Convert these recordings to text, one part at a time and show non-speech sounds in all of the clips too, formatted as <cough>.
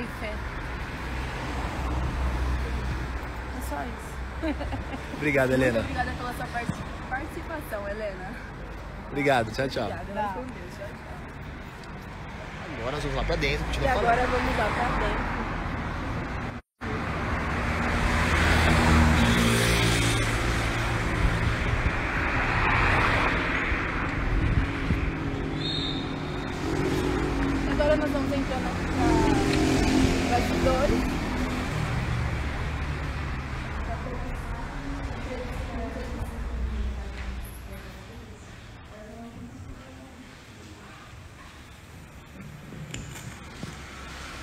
tem fé. É só isso. Obrigado, Helena. Muito obrigada pela sua parti- participação, Helena. Obrigado, tchau, tchau. Obrigada, Tá. com Deus. Tchau, tchau. Agora nós vamos lá pra dentro, E continuar falando. agora vamos lá pra dentro. Agora nós vamos entrando aqui para bastidores.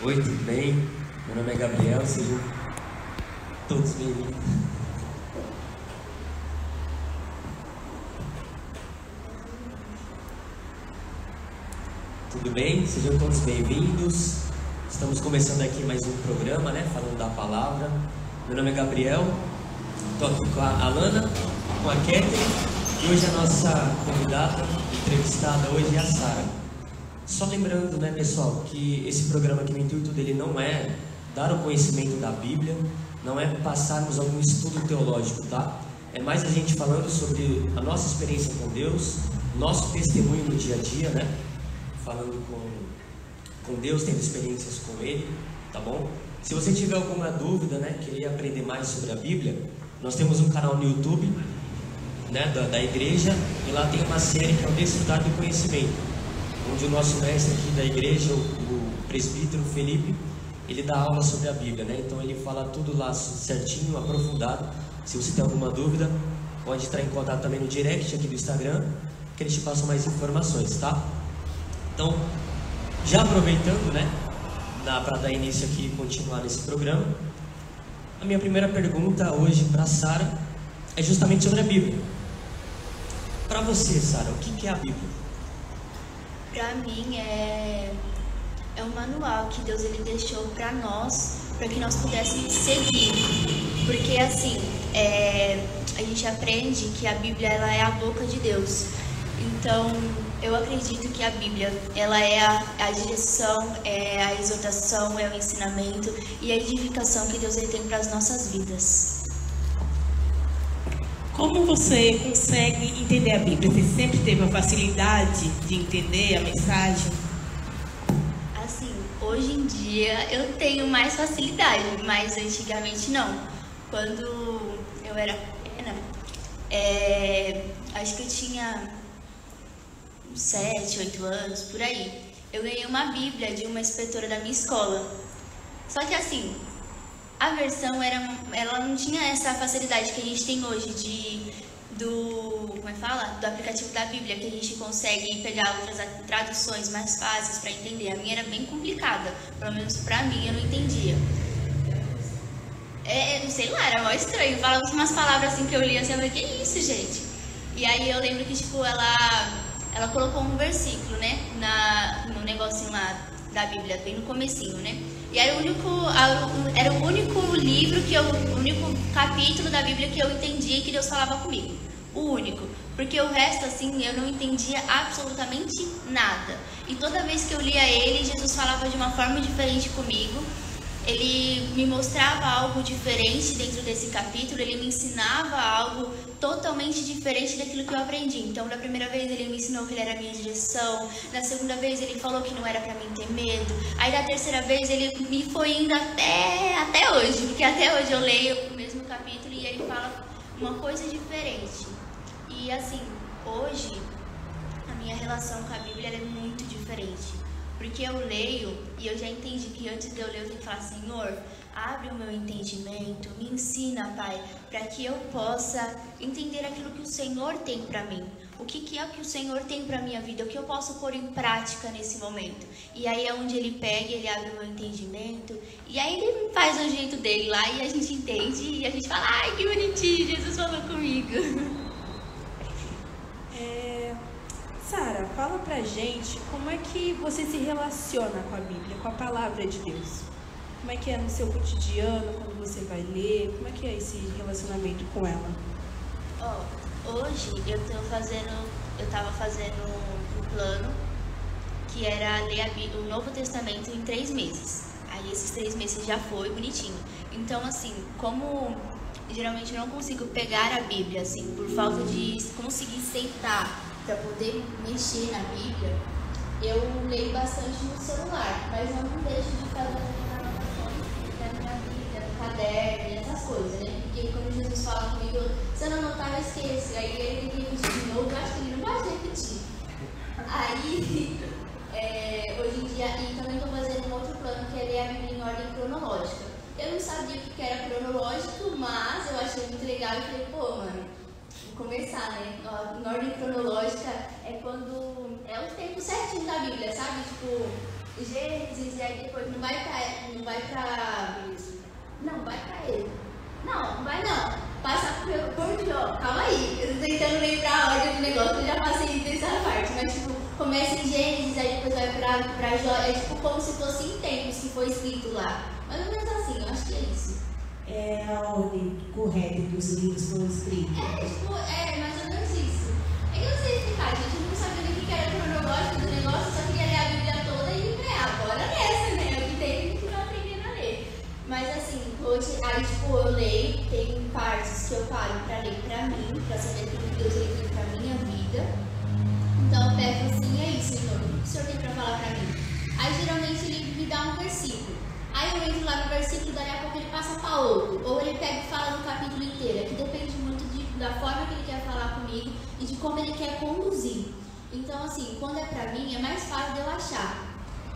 Oi, tudo bem? Meu nome é Gabriel, sejam todos bem-vindos. Tudo bem? Sejam todos bem-vindos. Estamos começando aqui mais um programa, né? Falando da palavra. Meu nome é Gabriel, estou aqui com a Alana, com a Catherine e hoje a nossa convidada, entrevistada hoje é a Sara. Só lembrando, né, pessoal, que esse programa aqui, o intuito dele não é dar o conhecimento da Bíblia, não é passarmos algum estudo teológico, tá? É mais a gente falando sobre a nossa experiência com Deus, nosso testemunho no dia a dia, né? Falando com, com Deus, tendo experiências com Ele, tá bom? Se você tiver alguma dúvida, né, querer aprender mais sobre a Bíblia, nós temos um canal no YouTube, né, da, da igreja, e lá tem uma série que é o Desfrutar do Conhecimento onde o nosso mestre aqui da igreja, o, o presbítero Felipe, ele dá aula sobre a Bíblia, né? Então ele fala tudo lá certinho, aprofundado. Se você tem alguma dúvida, pode entrar em contato também no direct aqui do Instagram, que eles te passam mais informações, tá? Então, já aproveitando, né, para dar início aqui e continuar nesse programa, a minha primeira pergunta hoje para Sara é justamente sobre a Bíblia. Para você, Sara, o que que é a Bíblia? Pra mim é é um manual que Deus ele deixou para nós, para que nós pudéssemos seguir. Porque assim, é, a gente aprende que a Bíblia ela é a boca de Deus. Então, eu acredito que a Bíblia ela é a, a direção, é a exortação, é o ensinamento e a edificação que Deus tem para as nossas vidas. Como você consegue entender a Bíblia? Você sempre teve a facilidade de entender a mensagem? Assim, hoje em dia eu tenho mais facilidade, mas antigamente não. Quando eu era pequena, é, acho que eu tinha 7, 8 anos, por aí. Eu ganhei uma Bíblia de uma inspetora da minha escola. Só que assim, a versão era, ela não tinha essa facilidade que a gente tem hoje de do, como é que fala? Do aplicativo da Bíblia, que a gente consegue pegar outras traduções mais fáceis para entender. A minha era bem complicada, pelo menos para mim eu não entendia. É, não sei lá, era mó estranho. Falava umas palavras assim que eu lia assim, eu falei, que isso, gente? E aí eu lembro que, tipo, ela, ela colocou um versículo, né, na, no negocinho lá da Bíblia, bem no comecinho, né? E era o único, era o único livro que eu, o único capítulo da Bíblia que eu entendia que Deus falava comigo. O único. Porque o resto, assim, eu não entendia absolutamente nada. E toda vez que eu lia ele, Jesus falava de uma forma diferente comigo. ele me mostrava algo diferente dentro desse capítulo, ele me ensinava algo totalmente diferente daquilo que eu aprendi. Então, da primeira vez ele me ensinou que ele era a minha direção, na segunda vez ele falou que não era para mim ter medo, aí da terceira vez ele me foi indo até, até hoje, porque até hoje eu leio o mesmo capítulo e ele fala uma coisa diferente. E assim, hoje a minha relação com a Bíblia é muito diferente. Porque eu leio e eu já entendi que antes de eu ler eu tenho que falar, Senhor, abre o meu entendimento, me ensina, Pai, para que eu possa entender aquilo que o Senhor tem para mim. O que, que é que o Senhor tem para minha vida, o que eu posso pôr em prática nesse momento. E aí é onde ele pega, ele abre o meu entendimento, e aí ele faz o jeito dele lá e a gente entende e a gente fala, ai que bonitinho, Jesus falou comigo. <laughs> É, Sara, fala pra gente como é que você se relaciona com a Bíblia, com a palavra de Deus. Como é que é no seu cotidiano, quando você vai ler? Como é que é esse relacionamento com ela? Ó, hoje eu tô fazendo, eu tava fazendo um plano que era ler o Novo Testamento em três meses. Aí esses três meses já foi bonitinho. Então assim, como geralmente eu não consigo pegar a Bíblia assim, por falta de conseguir sentar para poder mexer na Bíblia, eu leio bastante no celular, mas não deixo de fazer na minha Bíblia, no caderno essas coisas, né? Porque quando Jesus fala comigo, se eu não anotar, eu esqueço. Aí ele repetir de novo, eu acho que ele não vai repetir. Aí, <laughs> é, hoje em dia, e também estou fazendo um outro plano que é ler a Bíblia em ordem cronológica. Eu não sabia o que era cronológico, mas eu achei muito legal e falei, pô, mano, começar, né? Em ordem cronológica é quando é o tempo certinho da Bíblia, sabe? Tipo, Gênesis e aí depois não vai pra. Não vai pra. Não, vai pra ele. Não, não vai não. Passa por, por Jó. Calma aí. Eu tô tentando lembrar a ordem do negócio, eu já passei dessa parte. Mas tipo, começa em Gênesis, aí depois vai pra, pra Jó. É tipo como se fosse em tempos que foi escrito lá. Mais ou menos assim, eu acho que é isso é a ordem correta que os livros foram escritos. É, tipo, é mais ou menos isso. É que eu não sei explicar, gente. Eu não sabia o que era cronológico do Mas assim, hoje, aí tipo, eu leio, tem partes que eu paro pra ler pra mim, pra saber o que Deus tem pra minha vida. Então eu pego assim, é isso, Senhor, o que o Senhor tem pra falar pra mim? Aí geralmente ele me dá um versículo. Aí eu entro lá no versículo, daí a pouco ele passa para outro. Ou ele pega e fala no capítulo inteiro. É que depende muito de, da forma que ele quer falar comigo e de como ele quer conduzir. Então, assim, quando é pra mim, é mais fácil de eu achar.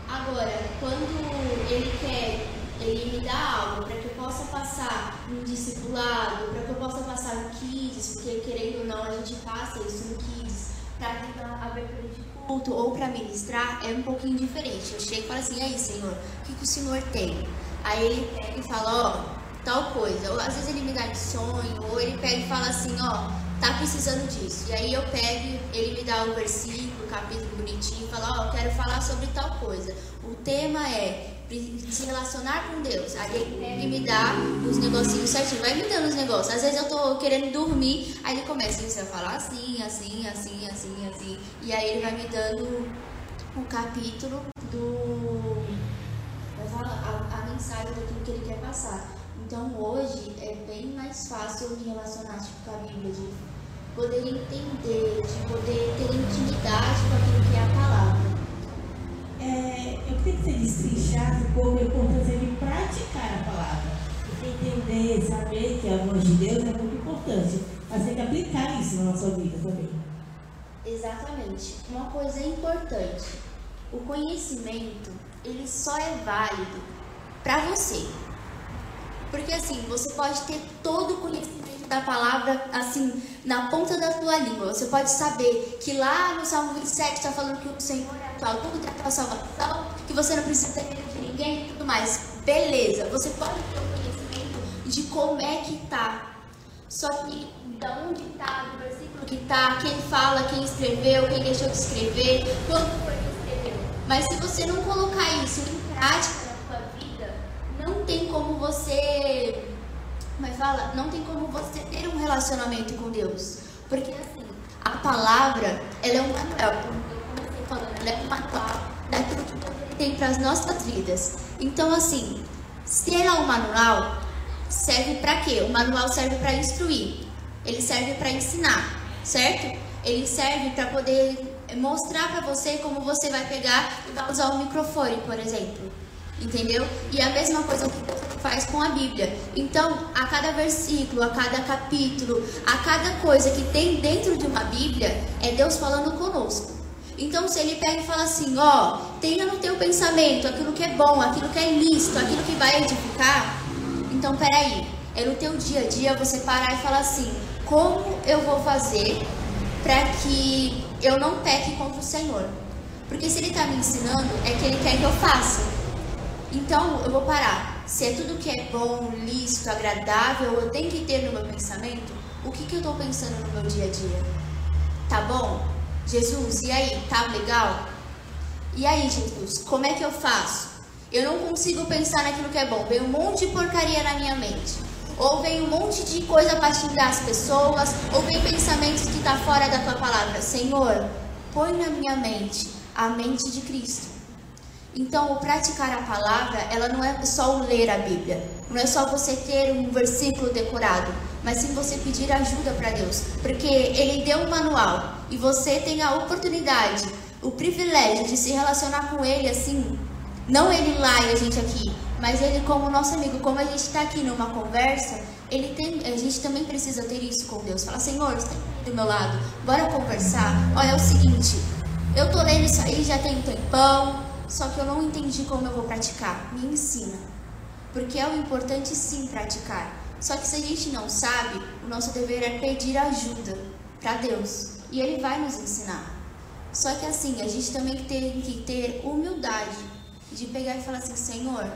Agora, quando ele quer, ele me dá algo para que eu possa passar no discipulado, para que eu possa passar no Kids, porque querendo ou não, a gente passa isso no Kids, para tentar abertura de culto ou para ministrar é um pouquinho diferente. Eu chego e falo assim, aí Senhor, o que, que o Senhor tem? Aí ele pega e fala, ó, tal coisa. Ou às vezes ele me dá de sonho, ou ele pega e fala assim, ó, tá precisando disso. E aí eu pego, ele me dá um versículo, um capítulo bonitinho, e fala, ó, quero falar sobre tal coisa. O tema é se relacionar com Deus. Aí ele me dá os negocinhos certinho, vai me dando os negócios. Às vezes eu tô querendo dormir, aí ele começa a falar assim, assim, assim, assim, assim. E aí ele vai me dando o capítulo do. A, a mensagem daquilo que ele quer passar. Então hoje é bem mais fácil me relacionar tipo, com a Bíblia, de poder entender, de poder ter intimidade com aquilo que é a palavra é, eu queria que você destrinchasse um pouco importância de praticar a palavra. Porque entender, saber que a voz de Deus é muito importante. Mas tem que aplicar isso na nossa vida também. Exatamente. Uma coisa importante. O conhecimento, ele só é válido para você. Porque assim, você pode ter todo o conhecimento da palavra assim na ponta da tua língua. Você pode saber que lá no Salmo 27 está falando que o Senhor é atual, tudo tem a tua salvação, que você não precisa ter medo de ninguém e tudo mais. Beleza, você pode ter o conhecimento de como é que tá. Só que da onde tá, do versículo que tá, quem fala, quem escreveu, quem deixou de escrever, quando foi que escreveu. Mas se você não colocar isso em prática na sua vida, não tem como você mas fala, não tem como você ter um relacionamento com Deus. Porque assim, a palavra, ela é um manual, falando, ela é um manual daquilo que Deus tem para as nossas vidas. Então assim, Ter lá o manual serve para quê? O manual serve para instruir. Ele serve para ensinar, certo? Ele serve para poder mostrar para você como você vai pegar e vai usar o microfone, por exemplo. Entendeu? E a mesma coisa que faz com a Bíblia. Então, a cada versículo, a cada capítulo, a cada coisa que tem dentro de uma Bíblia, é Deus falando conosco. Então, se ele pega e fala assim, ó, tenha no teu pensamento aquilo que é bom, aquilo que é lícito, aquilo que vai edificar, então peraí, é no teu dia a dia você parar e falar assim, como eu vou fazer para que eu não peque contra o Senhor? Porque se ele está me ensinando, é que ele quer que eu faça. Então eu vou parar. Se é tudo que é bom, lícito, agradável, eu tenho que ter no meu pensamento, o que, que eu estou pensando no meu dia a dia? Tá bom? Jesus, e aí, tá legal? E aí, Jesus, como é que eu faço? Eu não consigo pensar naquilo que é bom. Vem um monte de porcaria na minha mente. Ou vem um monte de coisa para xingar as pessoas. Ou vem pensamentos que tá fora da tua palavra. Senhor, põe na minha mente a mente de Cristo. Então, o praticar a palavra, ela não é só o ler a Bíblia. Não é só você ter um versículo decorado mas sim você pedir ajuda para Deus, porque Ele deu um manual e você tem a oportunidade, o privilégio de se relacionar com Ele assim, não Ele lá e a gente aqui, mas Ele como nosso amigo, como a gente está aqui numa conversa, ele tem, a gente também precisa ter isso com Deus. Fala, Senhor, você está do meu lado, bora conversar. Olha, é o seguinte, eu tô lendo isso aí já tem um tempão, só que eu não entendi como eu vou praticar. Me ensina. Porque é o importante sim praticar. Só que se a gente não sabe, o nosso dever é pedir ajuda para Deus e Ele vai nos ensinar. Só que assim, a gente também tem que ter humildade de pegar e falar assim: Senhor,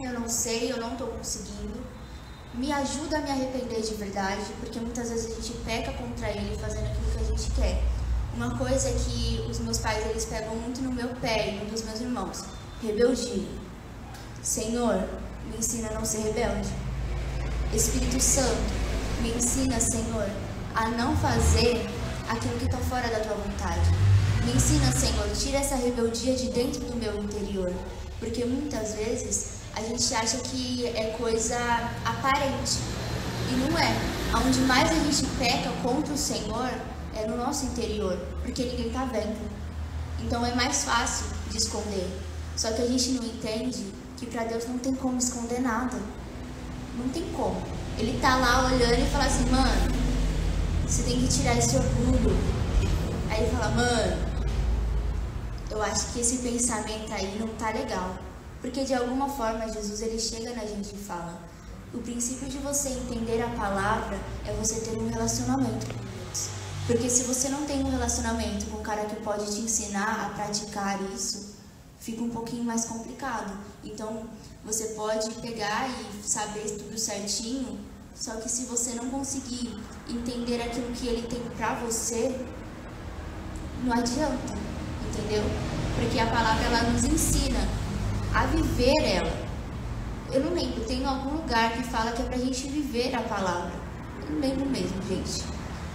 eu não sei, eu não estou conseguindo, me ajuda a me arrepender de verdade, porque muitas vezes a gente peca contra Ele fazendo aquilo que a gente quer. Uma coisa é que os meus pais eles pegam muito no meu pé e no dos meus irmãos: rebeldia. Senhor, me ensina a não ser rebelde. Espírito Santo, me ensina, Senhor, a não fazer aquilo que está fora da tua vontade. Me ensina, Senhor, tira essa rebeldia de dentro do meu interior. Porque muitas vezes a gente acha que é coisa aparente. E não é. Onde mais a gente peca contra o Senhor é no nosso interior. Porque ninguém está vendo. Então é mais fácil de esconder. Só que a gente não entende que para Deus não tem como esconder nada. Não tem como. Ele tá lá olhando e fala assim, mano, você tem que tirar esse orgulho. Aí ele fala, mano, eu acho que esse pensamento aí não tá legal. Porque de alguma forma Jesus ele chega na gente e fala: o princípio de você entender a palavra é você ter um relacionamento. Porque se você não tem um relacionamento com um cara que pode te ensinar a praticar isso, fica um pouquinho mais complicado. Então, você pode pegar e saber tudo certinho, só que se você não conseguir entender aquilo que ele tem para você, não adianta, entendeu? Porque a palavra ela nos ensina a viver ela. Eu não lembro, tem algum lugar que fala que é pra gente viver a palavra. Eu não lembro mesmo, gente.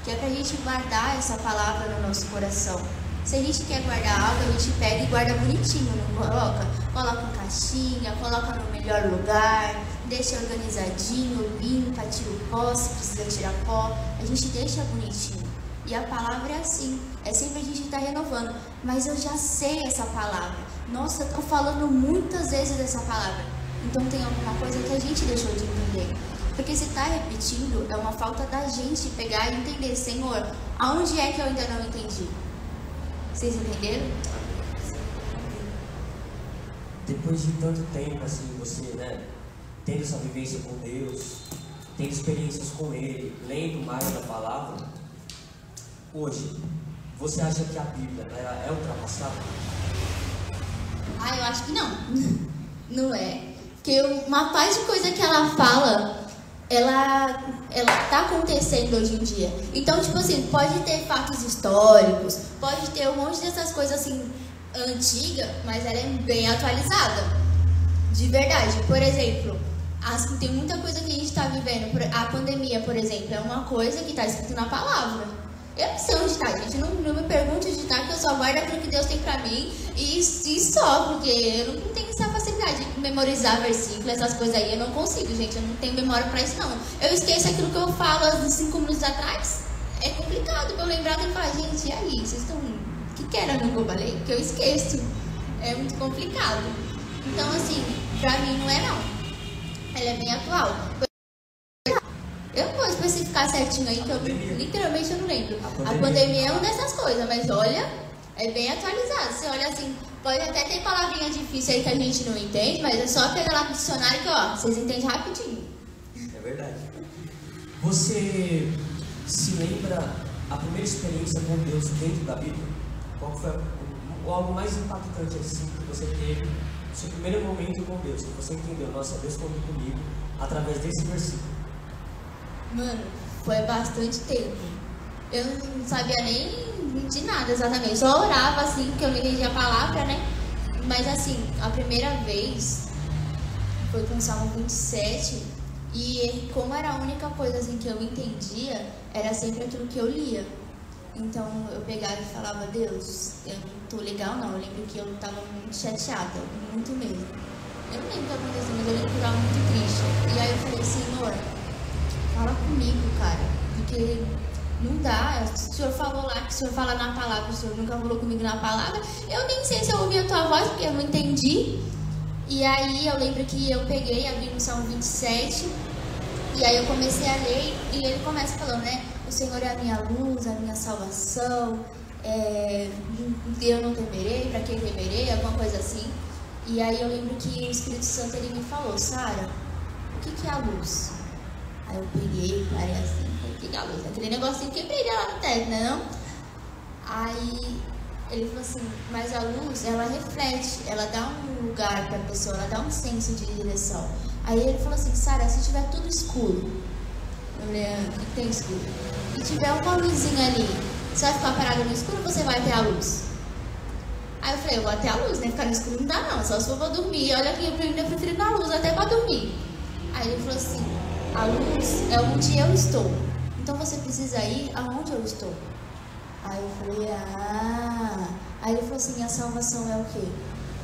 Que é pra gente guardar essa palavra no nosso coração. Se a gente quer guardar algo, a gente pega e guarda bonitinho, não coloca? Coloca em caixinha, coloca no melhor lugar, deixa organizadinho, limpa, tira o pó, se precisa tirar pó, a gente deixa bonitinho. E a palavra é assim, é sempre a gente estar tá renovando. Mas eu já sei essa palavra. Nossa, eu tô falando muitas vezes dessa palavra. Então tem alguma coisa que a gente deixou de entender. Porque se está repetindo, é uma falta da gente pegar e entender, Senhor, aonde é que eu ainda não entendi? Vocês entenderam? Depois de tanto tempo, assim, você, né, tendo essa vivência com Deus, tendo experiências com Ele, lendo mais da palavra, hoje, você acha que a Bíblia ela é ultrapassada? Ah, eu acho que não. <laughs> Não é. Porque uma parte de coisa que ela fala ela ela tá acontecendo hoje em dia. Então, tipo assim, pode ter fatos históricos, pode ter um monte dessas coisas assim antiga, mas ela é bem atualizada. De verdade. Por exemplo, tem muita coisa que a gente está vivendo. A pandemia, por exemplo, é uma coisa que está escrito na palavra. Eu não sei onde está, gente. Não, não me pergunte onde está, porque eu só guardo aquilo que Deus tem pra mim e, e só, porque eu não tenho essa facilidade de memorizar versículos, essas coisas aí. Eu não consigo, gente. Eu não tenho memória pra isso, não. Eu esqueço aquilo que eu falo há cinco minutos atrás. É complicado pra eu lembrar e falar, gente, e aí? Vocês estão. O que, que era no que eu falei? Que eu esqueço. É muito complicado. Então, assim, pra mim não é não. Ela é bem atual. Especificar certinho aí, que eu literalmente eu não lembro. A A pandemia. pandemia é uma dessas coisas, mas olha, é bem atualizado. Você olha assim, pode até ter palavrinha difícil aí que a gente não entende, mas é só pegar lá no dicionário que, ó, vocês entendem rapidinho. É verdade. Você se lembra a primeira experiência com Deus dentro da Bíblia? Qual foi o algo mais impactante assim que você teve? Seu primeiro momento com Deus, que você entendeu, nossa, Deus conta comigo através desse versículo. Mano, foi bastante tempo. Eu não sabia nem de nada exatamente. Só orava assim, porque eu não entendia a palavra, né? Mas assim, a primeira vez foi com o Salmo 27. E como era a única coisa assim que eu entendia, era sempre aquilo que eu lia. Então eu pegava e falava, Deus, eu não tô legal não. Eu lembro que eu tava muito chateada, muito mesmo. Eu não lembro o que aconteceu, mas eu lembro que eu tava muito triste. E aí eu falei, Senhor, fala comigo, cara, porque não dá. O senhor falou lá que o senhor fala na palavra, o senhor nunca falou comigo na palavra. Eu nem sei se eu ouvi a tua voz, porque eu não entendi. E aí eu lembro que eu peguei, abri no Salmo 27, e aí eu comecei a ler, e ele começa falando, né? O Senhor é a minha luz, a minha salvação, é, eu não temerei, para quem temerei, alguma coisa assim. E aí eu lembro que o Espírito Santo ele me falou, Sara, o que, que é a luz? Aí eu peguei, parei assim, falei, a luz? Aquele negocinho que brilha lá no teto, né não? Aí ele falou assim, mas a luz, ela reflete, ela dá um lugar para a pessoa, ela dá um senso de direção. Aí ele falou assim, Sara, se tiver tudo escuro, eu falei, "Ah, o que tem escuro? E tiver uma luzinha ali, você vai ficar parado no escuro ou você vai até a luz? Aí eu falei, eu vou até a luz, né? Ficar no escuro não dá não, só se eu vou dormir. Olha que eu prefiro na luz até pra dormir. Aí ele falou assim, a luz é onde eu estou. Então você precisa ir aonde eu estou. Aí eu falei, ah. Aí ele falou assim, a salvação é o quê?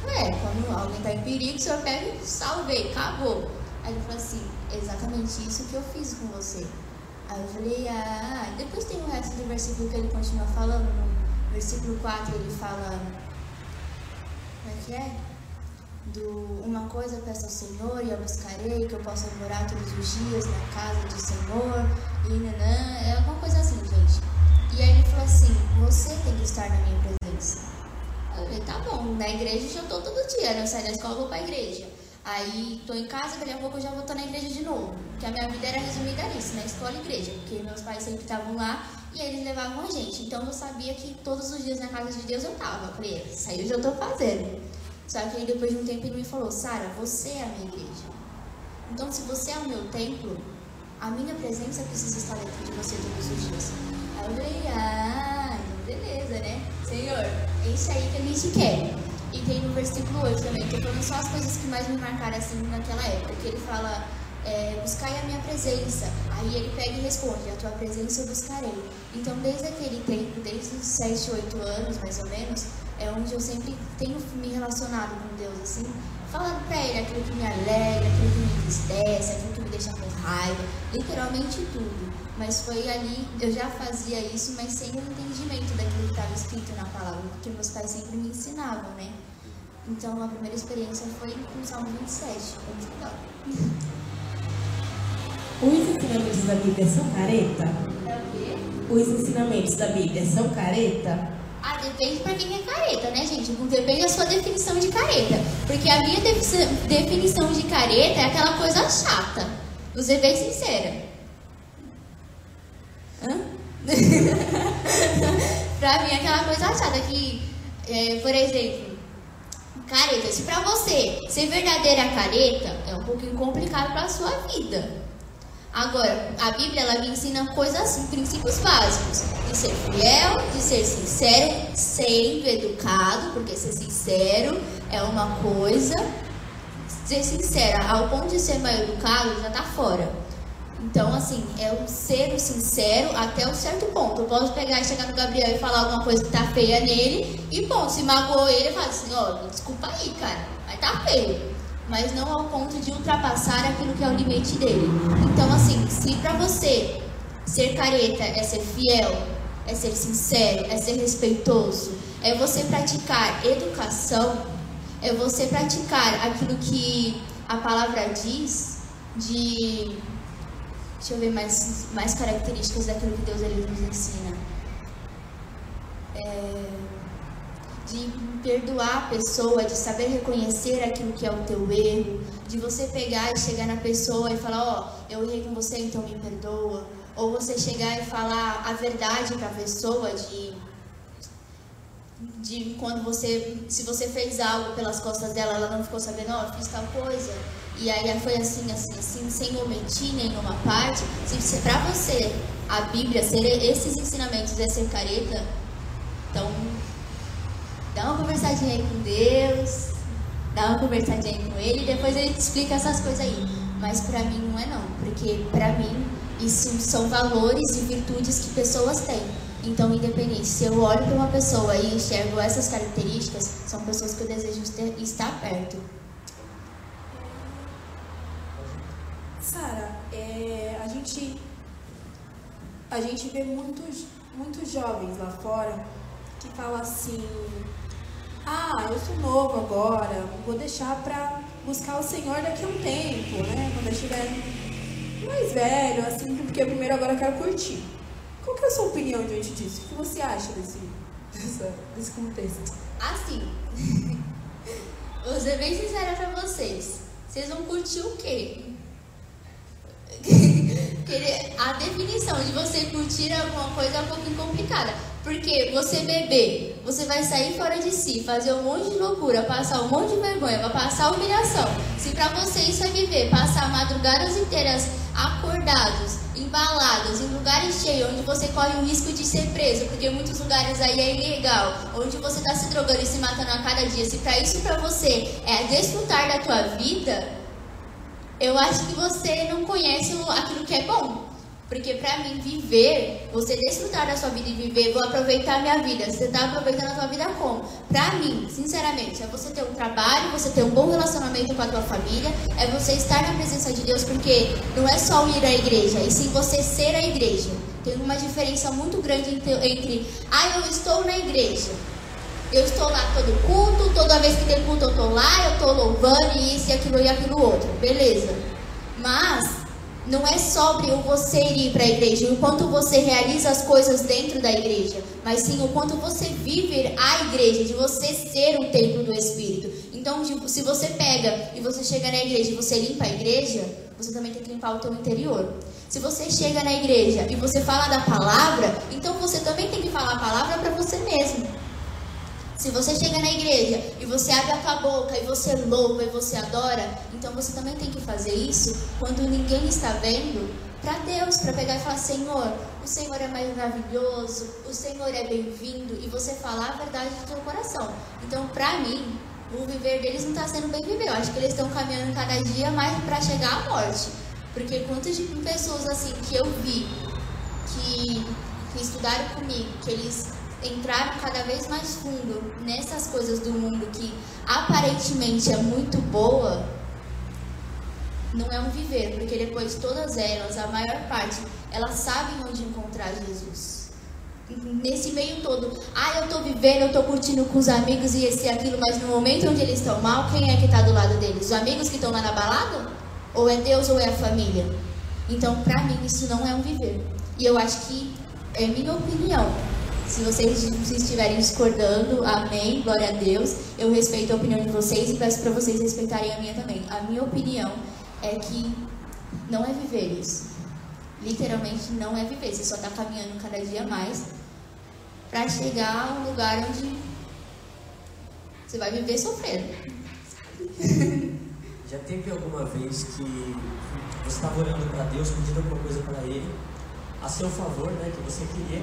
Ué, quando alguém tá em perigo, senhor pega e salvei, acabou. Aí ele falou assim, exatamente isso que eu fiz com você. Aí eu falei, ah, depois tem o resto do versículo que ele continua falando, no versículo 4 ele fala, como é que é? Do uma coisa peço ao Senhor e eu buscarei, que eu possa morar todos os dias na casa do Senhor, e nanã, é alguma coisa assim, gente. E aí ele falou assim, você tem que estar na minha presença. Eu falei, tá bom, na igreja eu tô todo dia, né? Eu saio da escola vou pra igreja. Aí tô em casa, daqui a pouco eu já vou estar na igreja de novo. Porque a minha vida era resumida nisso, na escola e igreja. Porque meus pais sempre estavam lá e eles levavam a gente. Então eu sabia que todos os dias na casa de Deus eu tava. Eu falei, isso aí eu já tô fazendo. Só que aí depois de um tempo ele me falou, Sara, você é a minha igreja. Então se você é o meu templo, a minha presença precisa estar dentro de você todos os dias. Aí eu falei, ah, beleza, né? Senhor, é isso aí que a gente quer. E tem no versículo 8 também, que foram só as coisas que mais me marcaram assim naquela época, que ele fala, é, buscai a minha presença. Aí ele pega e responde, a tua presença eu buscarei. Então desde aquele tempo, desde os 7, 8 anos mais ou menos, é onde eu sempre tenho me relacionado com Deus, assim, falando pra ele aquilo que me alegra, aquilo que me entristece, aquilo que me deixa com raiva, literalmente tudo. Mas foi ali, eu já fazia isso, mas sem o entendimento daquilo que estava escrito na palavra, porque meus pais sempre me ensinavam, né? Então a primeira experiência foi com o Salmo 27, foi muito legal. Os ensinamentos da Bíblia são careta? É o quê? Os ensinamentos da Bíblia são careta? Ah, depende pra quem é careta, né, gente? Depende da sua definição de careta. Porque a minha defi- definição de careta é aquela coisa chata. Vou ser bem sincera. Hã? <laughs> pra mim é aquela coisa chata que, é, por exemplo, careta. Se pra você ser verdadeira careta é um pouquinho complicado pra sua vida. Agora, a Bíblia ela me ensina coisas princípios básicos. De ser fiel, de ser sincero, sendo educado, porque ser sincero é uma coisa. Ser sincera ao ponto de ser mal educado já tá fora. Então, assim, é um ser sincero até um certo ponto. Eu posso pegar e chegar no Gabriel e falar alguma coisa que tá feia nele e, bom, se magoou ele, eu falo assim: ó, oh, desculpa aí, cara, mas tá feio. Mas não ao ponto de ultrapassar aquilo que é o limite dele. Então, assim, se pra você ser careta é ser fiel, é ser sincero, é ser respeitoso, é você praticar educação, é você praticar aquilo que a palavra diz de deixa eu ver mais, mais características daquilo que Deus ele nos ensina. É, de perdoar a pessoa, de saber reconhecer aquilo que é o teu erro, de você pegar e chegar na pessoa e falar, ó, oh, eu errei com você, então me perdoa. Ou você chegar e falar a verdade para a pessoa de de quando você, se você fez algo pelas costas dela, ela não ficou sabendo, ó, oh, fiz tal coisa, e aí foi assim, assim, assim, sem omitir nenhuma parte. Se, se para você a Bíblia ser esses ensinamentos é ser careta, então dá uma conversadinha aí com Deus, dá uma conversadinha aí com Ele, e depois ele te explica essas coisas aí. Mas para mim não é não, porque para mim isso são valores e virtudes que pessoas têm. Então, independente, se eu olho para uma pessoa e enxergo essas características, são pessoas que eu desejo ter, estar perto. Sara, é, a gente a gente vê muitos muitos jovens lá fora que falam assim: "Ah, eu sou novo agora, vou deixar para buscar o Senhor daqui a um tempo, né? Quando eu estiver mais velho, assim, porque primeiro agora eu quero curtir". Qual que é a sua opinião diante disso? O que você acha desse, desse contexto? Assim, <laughs> vou ser bem sincera pra vocês. Vocês vão curtir o quê? <laughs> a definição de você curtir alguma coisa é um pouquinho complicada. Porque você beber, você vai sair fora de si, fazer um monte de loucura, passar um monte de vergonha, vai passar humilhação. Se pra você isso é viver, passar madrugadas inteiras acordados, embalados, em lugares cheios, onde você corre o risco de ser preso, porque muitos lugares aí é ilegal, onde você está se drogando e se matando a cada dia, se para isso para você é desfrutar da tua vida, eu acho que você não conhece aquilo que é bom. Porque para mim, viver, você desfrutar da sua vida e viver, vou aproveitar a minha vida. Você está aproveitando a sua vida como? Para mim, sinceramente, é você ter um trabalho, você ter um bom relacionamento com a tua família, é você estar na presença de Deus, porque não é só ir à igreja, e sim você ser a igreja. Tem uma diferença muito grande entre, ah, eu estou na igreja. Eu estou lá todo culto, toda vez que tem culto eu estou lá, eu estou louvando e isso e aquilo e aquilo outro. Beleza. Mas não é sobre o você ir para a igreja, o quanto você realiza as coisas dentro da igreja, mas sim o quanto você vive a igreja, de você ser o templo do Espírito. Então, se você pega e você chega na igreja e você limpa a igreja, você também tem que limpar o teu interior. Se você chega na igreja e você fala da palavra, então você também tem que falar a palavra para você mesmo. Se você chega na igreja e você abre a tua boca e você louva e você adora, então você também tem que fazer isso quando ninguém está vendo para Deus, para pegar e falar: Senhor, o Senhor é maravilhoso, o Senhor é bem-vindo, e você falar a verdade do teu coração. Então, para mim, o viver deles não está sendo bem viver. Eu acho que eles estão caminhando cada dia mais para chegar à morte. Porque quantas pessoas assim que eu vi que, que estudaram comigo, que eles entraram cada vez mais fundo nessas coisas do mundo que aparentemente é muito boa, não é um viver, porque depois todas elas, a maior parte, elas sabem onde encontrar Jesus. Nesse meio todo, ah, eu tô vivendo, eu tô curtindo com os amigos e esse e aquilo, mas no momento onde eles estão mal, quem é que tá do lado deles? Os amigos que estão lá na balada? Ou é Deus ou é a família? Então, pra mim, isso não é um viver. E eu acho que, é minha opinião, se vocês estiverem discordando, amém, glória a Deus. Eu respeito a opinião de vocês e peço para vocês respeitarem a minha também. A minha opinião é que não é viver isso. Literalmente não é viver. Você só está caminhando cada dia mais para chegar a um lugar onde você vai viver sofrendo. <laughs> Já teve alguma vez que você estava orando para Deus, pedindo alguma coisa para Ele, a seu favor, né, que você queria,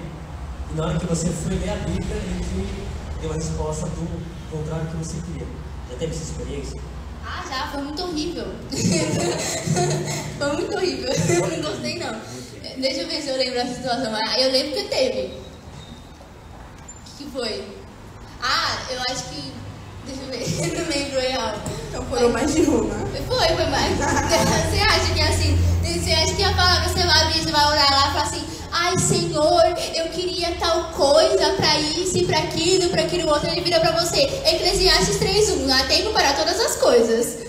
na hora que você foi ler a Bíblia, ele deu a resposta do contrário que você queria. Já teve essa experiência? Ah, já, foi muito horrível. <laughs> foi muito horrível. Eu não gostei, não. Deixa eu ver se eu lembro a situação. Ah, Eu lembro que teve. O que que foi? Ah, eu acho que. Deixa eu ver. <laughs> Eu não lembro real. Então foram mais de uma. Foi, foi mais. <laughs> Você acha que é assim? Você acha que a palavra você vai abrir, você vai orar lá e falar assim: Ai Senhor, eu queria tal coisa pra isso e pra aquilo, pra aquilo outro. Ele vira pra você: Eclesiastes 3:1. Há tempo para todas as coisas.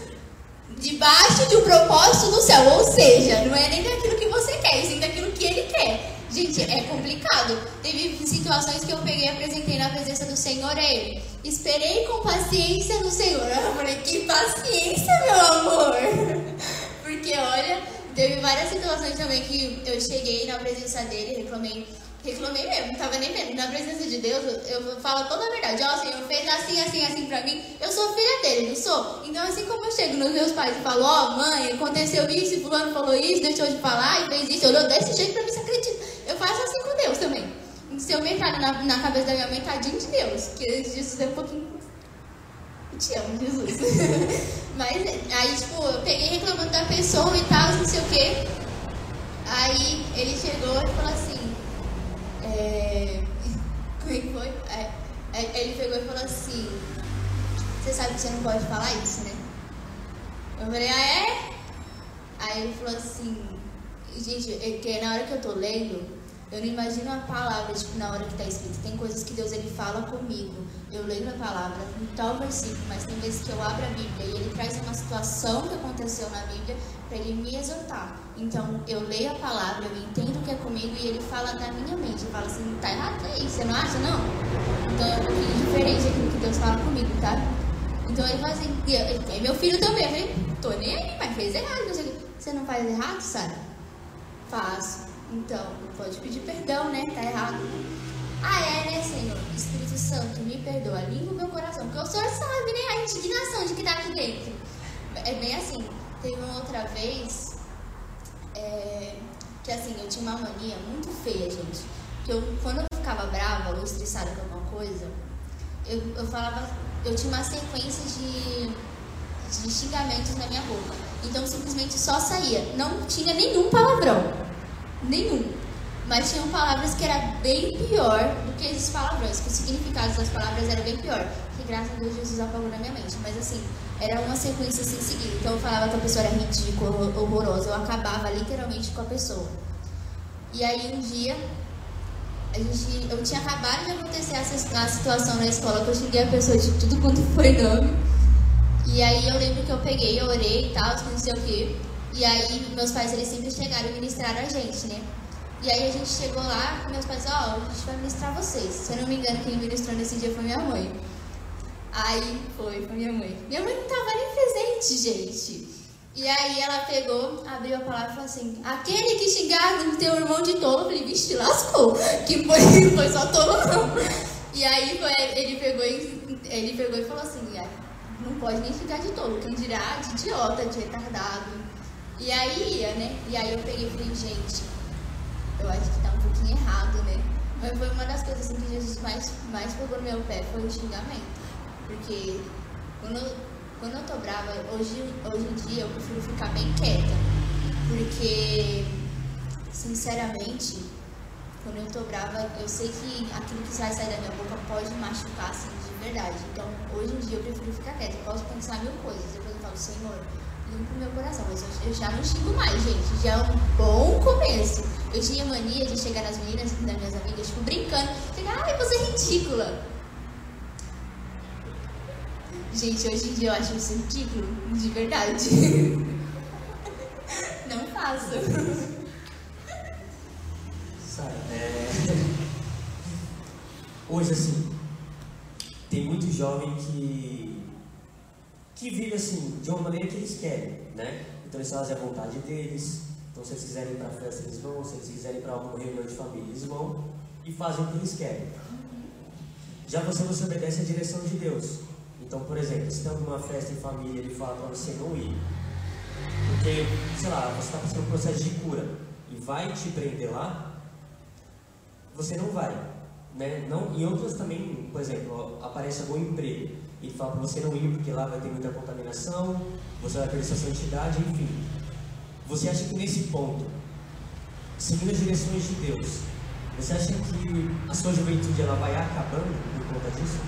Debaixo de um propósito no céu. Ou seja, não é nem daquilo que você quer, e sim daquilo que ele quer. Gente, é complicado. Teve situações que eu peguei e apresentei na presença do Senhor a ele. Esperei com paciência no Senhor. Eu falei, que paciência, meu amor! <laughs> Porque olha, teve várias situações também que eu cheguei na presença dele, reclamei, reclamei mesmo, não tava nem vendo. Na presença de Deus, eu, falo toda a verdade. Ó, o Senhor fez assim, assim, assim pra mim. Eu sou filha dele, não sou? Então, assim como eu chego nos meus pais e falo, ó, mãe, aconteceu isso, e fulano falou isso, deixou de falar e fez isso, olhou desse jeito pra mim, você acredita? Eu faço assim com Deus também. Se eu meter na, na cabeça da minha mãe, tadinho de Deus, que Jesus é um pouquinho te amo, Jesus. <laughs> Mas aí, tipo, eu peguei reclamando da pessoa e tal, não sei o quê. Aí ele chegou e falou assim. É... <laughs> Como é foi? É, é, ele pegou e falou assim. Você sabe que você não pode falar isso, né? Eu falei, ah, é? Aí ele falou assim. Gente, que na hora que eu tô lendo, eu não imagino a palavra, tipo, na hora que tá escrito. Tem coisas que Deus ele fala comigo. Eu leio a palavra em tal versículo, mas tem vezes que eu abro a Bíblia e ele traz uma situação que aconteceu na Bíblia para ele me exortar. Então, eu leio a palavra, eu entendo o que é comigo e ele fala da minha mente. Ele fala assim, tá errado aí, você não acha, não? Então, é um pouquinho diferente aquilo que Deus fala comigo, tá? Então, ele fala assim, e meu filho também. Eu falei, tô nem aí, mas fez errado. Você não faz errado, Sara? Faço. Então, pode pedir perdão, né? Tá errado. Ah, é, né, Senhor? Espírito Santo, me perdoa, limpa o meu coração. Porque o Senhor sabe, né? A indignação de que tá aqui dentro. É bem assim. Teve uma outra vez é, que, assim, eu tinha uma mania muito feia, gente. Que eu, quando eu ficava brava ou estressada com alguma coisa, eu, eu falava. Eu tinha uma sequência de, de xingamentos na minha boca. Então, simplesmente só saía. Não tinha nenhum palavrão. Nenhum. Mas tinham palavras que era bem pior do que esses palavrões, que os significados das palavras era bem pior. Que graças a Deus Jesus apagou na minha mente. Mas assim, era uma sequência sem seguir. Então eu falava que a pessoa era ridícula, horror- horrorosa. Eu acabava literalmente com a pessoa. E aí um dia, a gente, eu tinha acabado de acontecer essa, situação na escola que eu xinguei a pessoa de tudo quanto foi nome. E aí eu lembro que eu peguei, eu orei e tal, não sei o quê. E aí meus pais eles sempre chegaram e ministraram a gente, né? E aí a gente chegou lá, meus pais, ó, a gente vai ministrar vocês. Se eu não me engano, quem ministrou nesse dia foi minha mãe. Aí foi, foi minha mãe. Minha mãe não tava nem presente, gente. E aí ela pegou, abriu a palavra e falou assim, aquele que xingar o teu irmão de tolo, eu falei, vixe, lascou. Que foi, <laughs> foi só tolo não. E aí foi, ele pegou ele pegou e falou assim, "Ah, não pode nem xingar de tolo, quem dirá de idiota, de retardado. E aí ia, né? E aí eu peguei e falei, gente, eu acho que tá um pouquinho errado, né? Mas foi uma das coisas assim, que Jesus mais, mais pegou no meu pé, foi o xingamento. Porque quando, eu- quando eu tô brava, hoje, hoje em dia eu prefiro ficar bem quieta. Porque, sinceramente, quando eu tô brava, eu sei que aquilo que vai sair da minha boca pode machucar, assim, de verdade. Então, hoje em dia eu prefiro ficar quieta. Eu posso pensar mil coisas. Depois eu falo, Senhor, limpa o meu coração. Mas eu, eu já não xingo mais, gente. Já é um bom começo. Eu tinha mania de chegar nas meninas, das minhas amigas, tipo, brincando. Chegar, ai, você é ridícula. Gente, hoje em dia eu acho isso ridículo, de verdade. <laughs> Não faço. Sabe, é... Hoje, assim, tem muito jovem que, que vive assim, de uma maneira que eles querem, né? Então eles fazem a vontade deles, então se eles quiserem ir para festa, eles vão, se eles quiserem ir para alguma reunião de família, eles vão e fazem o que eles querem. Já você, você obedece à direção de Deus. Então, por exemplo, se tem alguma festa em família, ele fala para você não ir, porque, sei lá, você está passando um processo de cura e vai te prender lá, você não vai. Né? Não, em outras também, por exemplo, aparece algum emprego ele fala para você não ir porque lá vai ter muita contaminação, você vai perder sua santidade, enfim. você acha que nesse ponto, seguindo as direções de Deus, você acha que a sua juventude ela vai acabando por conta disso?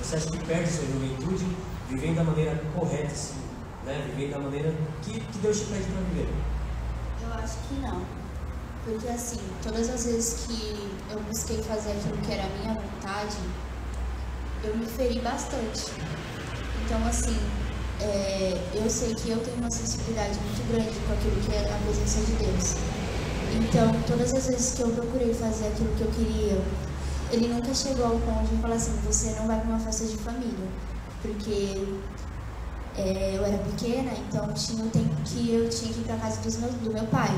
Você acha que perde sua juventude vivendo da maneira correta, assim, né? Vivendo da maneira que, que Deus te pede para viver? Eu acho que não. Porque assim, todas as vezes que eu busquei fazer aquilo que era a minha vontade, eu me feri bastante. Então assim, é, eu sei que eu tenho uma sensibilidade muito grande com aquilo que é a presença de Deus. Então, todas as vezes que eu procurei fazer aquilo que eu queria, ele nunca chegou ao ponto de falar assim, você não vai para uma festa de família. Porque é, eu era pequena, então tinha o tempo que eu tinha que ir para casa dos meus, do meu pai.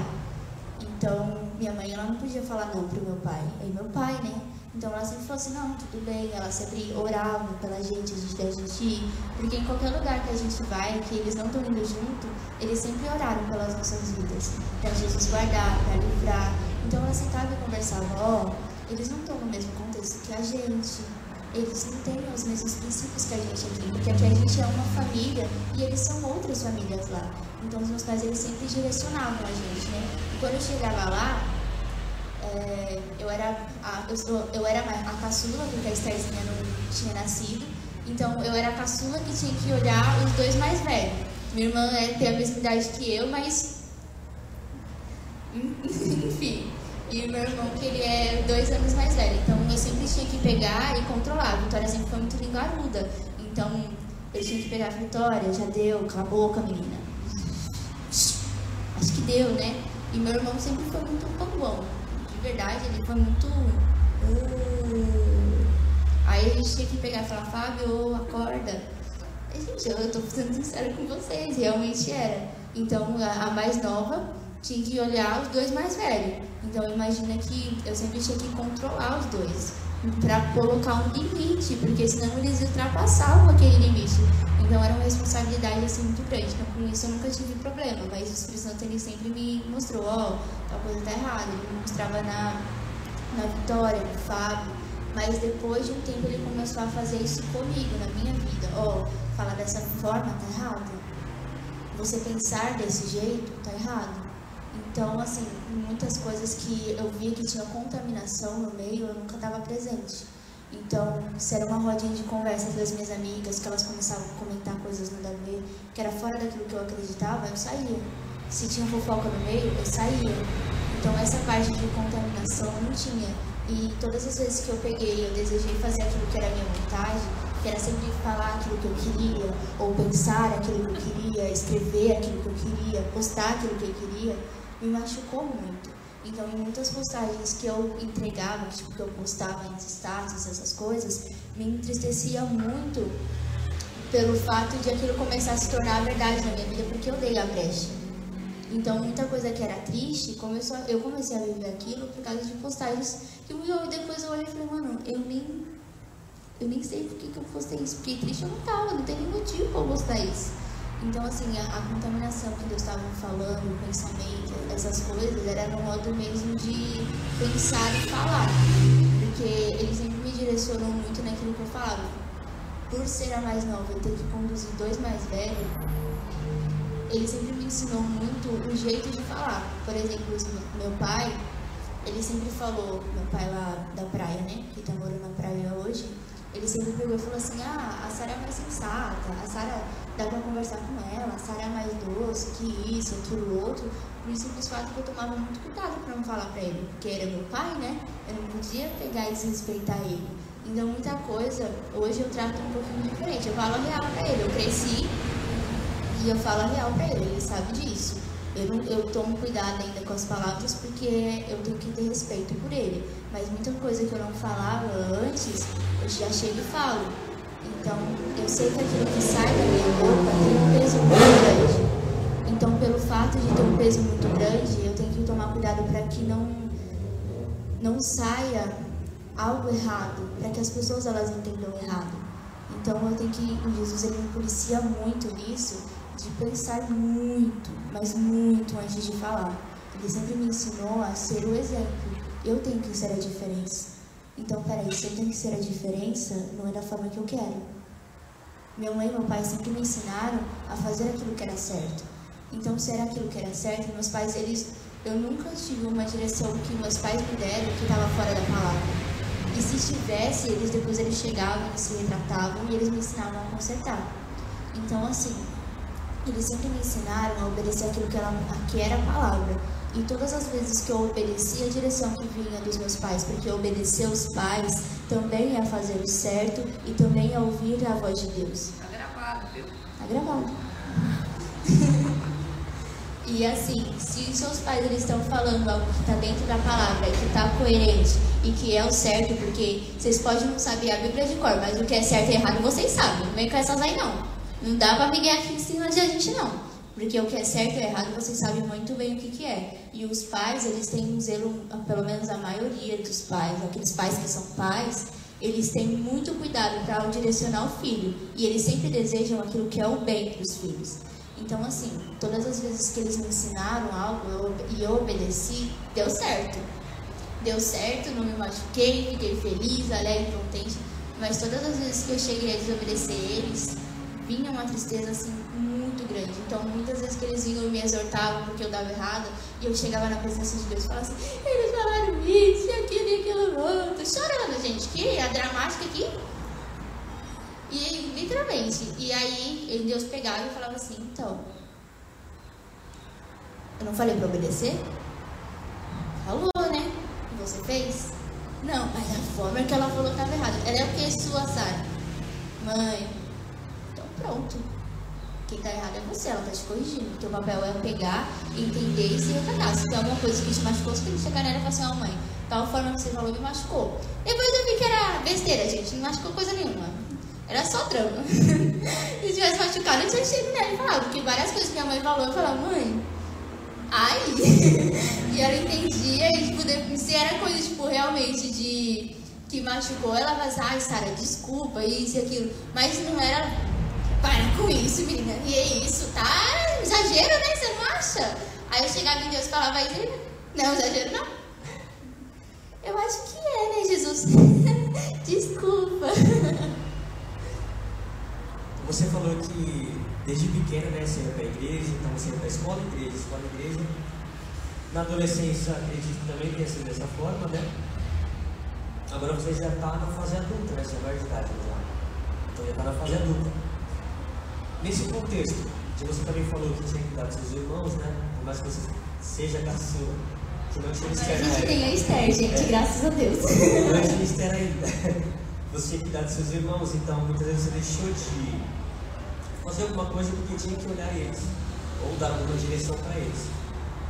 Então, minha mãe ela não podia falar não pro meu pai. Aí meu pai, né? Então ela sempre falou assim, não, tudo bem, ela sempre orava pela gente, a gente gente ir, porque em qualquer lugar que a gente vai, que eles não estão indo junto, eles sempre oraram pelas nossas vidas, para Jesus guardar, para livrar. Então ela sentava e conversava, ó, oh, eles não estão no mesmo contexto que a gente, eles não têm os mesmos princípios que a gente aqui, porque aqui a gente é uma família e eles são outras famílias lá. Então os meus pais eles sempre direcionavam a gente, né? E quando eu chegava lá, é, eu era a, eu, sou, eu era a caçula, porque a Estherzinha não tinha nascido. Então eu era a caçula que tinha que olhar os dois mais velhos. Minha irmã é, tem a mesma idade que eu, mas. Enfim. E meu irmão, que ele é dois anos mais velho. Então eu sempre tinha que pegar e controlar. A Vitória sempre foi muito linguaruda. Então eu tinha que pegar a Vitória, já deu, cala a boca, menina. Acho que deu, né? E meu irmão sempre foi muito bom verdade, ele foi muito. Uh... Aí a gente tinha que pegar e falar, Fábio, acorda. E, gente, eu, tô sendo sincera com vocês, realmente era. Então a mais nova tinha que olhar os dois mais velhos. Então imagina que eu sempre tinha que controlar os dois para colocar um limite, porque senão eles ultrapassavam aquele limite. Então era uma responsabilidade assim muito grande. Então com isso eu nunca tive problema, mas o Espírito Santo ele sempre me mostrou, ó, oh, tal coisa tá errada. Ele me mostrava na, na Vitória, no Fábio. Mas depois de um tempo ele começou a fazer isso comigo, na minha vida. Ó, oh, falar dessa forma tá errado. Você pensar desse jeito tá errado. Então, assim, muitas coisas que eu via que tinha contaminação no meio, eu nunca estava presente. Então, se era uma rodinha de conversa das minhas amigas, que elas começavam a comentar coisas nada a ver, que era fora daquilo que eu acreditava, eu saía. Se tinha fofoca no meio, eu saía. Então, essa parte de contaminação eu não tinha. E todas as vezes que eu peguei, eu desejei fazer aquilo que era a minha vontade, que era sempre falar aquilo que eu queria, ou pensar aquilo que eu queria, escrever aquilo que eu queria, postar aquilo que eu queria, me machucou muito. Então, em muitas postagens que eu entregava, tipo, que eu postava em status, essas coisas, me entristecia muito pelo fato de aquilo começar a se tornar verdade na minha vida, porque eu dei a brecha. Então, muita coisa que era triste, começou, eu comecei a viver aquilo por causa de postagens que eu, depois eu olhei e falei, mano, eu nem, eu nem sei por que, que eu postei isso, porque triste eu não tava, não tem nenhum motivo pra eu postar isso. Então, assim, a, a contaminação que Deus estava falando, o pensamento, essas coisas, era no modo mesmo de pensar e falar. Porque ele sempre me direcionou muito naquilo que eu falava. Por ser a mais nova e ter que conduzir dois mais velhos, ele sempre me ensinou muito o jeito de falar. Por exemplo, meu pai, ele sempre falou, meu pai lá da praia, né, que tá morando na praia hoje, ele sempre pegou e falou assim, ah, a Sara é mais sensata, a Sara dá pra conversar com ela, a Sara é mais doce, que isso, aquilo, outro. Por isso, simples fato que eu tomava muito cuidado pra não falar pra ele, porque era meu pai, né? Eu não podia pegar e desrespeitar ele. Então, muita coisa, hoje eu trato um pouquinho diferente. Eu falo a real pra ele, eu cresci e eu falo a real pra ele, ele sabe disso. Eu, não, eu tomo cuidado ainda com as palavras porque eu tenho que ter respeito por ele. Mas muita coisa que eu não falava antes, eu já chego e falo. Então, eu sei que aquilo que sai da minha boca tem um peso muito grande. Então, pelo fato de ter um peso muito grande, eu tenho que tomar cuidado para que não, não saia algo errado, para que as pessoas elas entendam errado. Então, eu tenho que, Jesus ele me policia muito nisso, de pensar muito, mas muito antes de falar. Ele sempre me ensinou a ser o exemplo. Eu tenho que ser a diferença. Então, peraí, se eu tenho que ser a diferença, não é da forma que eu quero. Minha mãe e meu pai sempre me ensinaram a fazer aquilo que era certo. Então, se era aquilo que era certo, meus pais, eles, eu nunca tive uma direção que meus pais me deram que estava fora da palavra. E se estivesse, eles depois eles chegavam, eles se retratavam e eles me ensinavam a consertar. Então, assim, eles sempre me ensinaram a obedecer aquilo que era, que era a palavra. E todas as vezes que eu obedeci a direção que vinha dos meus pais, porque obedecer os pais também é fazer o certo e também é ouvir a voz de Deus. Tá gravado, viu? Tá gravado. <laughs> e assim, se os seus pais eles estão falando algo que está dentro da palavra, que está coerente e que é o certo, porque vocês podem não saber a Bíblia de cor, mas o que é certo e errado vocês sabem. Não vem com essas aí não. Não dá pra migué aqui em cima de a gente não. Porque o que é certo e errado vocês sabem muito bem o que, que é. E os pais, eles têm um zelo, pelo menos a maioria dos pais, aqueles pais que são pais, eles têm muito cuidado para direcionar o filho. E eles sempre desejam aquilo que é o bem para os filhos. Então, assim, todas as vezes que eles me ensinaram algo e eu obedeci, deu certo. Deu certo, não me machuquei, fiquei feliz, alegre, contente. Mas todas as vezes que eu cheguei a desobedecer eles, vinha uma tristeza assim. Então, muitas vezes que eles vinham e me exortavam porque eu dava errado, e eu chegava na presença de Deus e falava assim: eles falaram isso, e aquilo e aquilo outro, chorando, gente, que a dramática aqui. E literalmente, e aí Deus pegava e falava assim: então, eu não falei para obedecer? Falou, né? E você fez? Não, mas a forma que ela falou estava errada. Ela é o que? Sua, Sara? Mãe, pronto. Quem está errado é você, ela está te corrigindo. O teu papel é pegar, entender e se retratar. Se tem alguma coisa que te machucou, você tem que chegar nela e falar assim, ó oh, mãe, tal forma que você falou me machucou. Depois eu vi que era besteira, gente, não machucou coisa nenhuma. Era só drama. <laughs> se tivesse machucado, eu tinha chego nela e falado, porque várias coisas que minha mãe falou, eu falava, mãe, ai. <laughs> e ela entendia, e tipo, se era coisa, tipo, realmente de que machucou, ela assim, ai, Sara, desculpa, isso e aquilo. Mas não era para com isso, menina. E é isso, tá? Exagero, né? Você não acha? Aí eu chegava em Deus e falava isso. Não, exagero não. Eu acho que é, né, Jesus? <laughs> Desculpa. Você falou que desde pequena, né, você ia para a igreja, então você ia para a escola, igreja, escola, igreja. Na adolescência, acredito que também tenha sido dessa forma, né? Agora você já está na fase adulta, né? Você é maior de idade já. Então já está na fase adulta. Nesse contexto, que você também falou que tinha que cuidar dos seus irmãos, né? Por mais que você seja caçula. Que não tinha Esther. A gente tem a Esther, gente, é. graças a Deus. Não tinha Esther ainda. <laughs> Você tinha que cuidar dos seus irmãos, então muitas vezes você deixou de fazer alguma coisa porque tinha que olhar eles. Ou dar alguma direção para eles.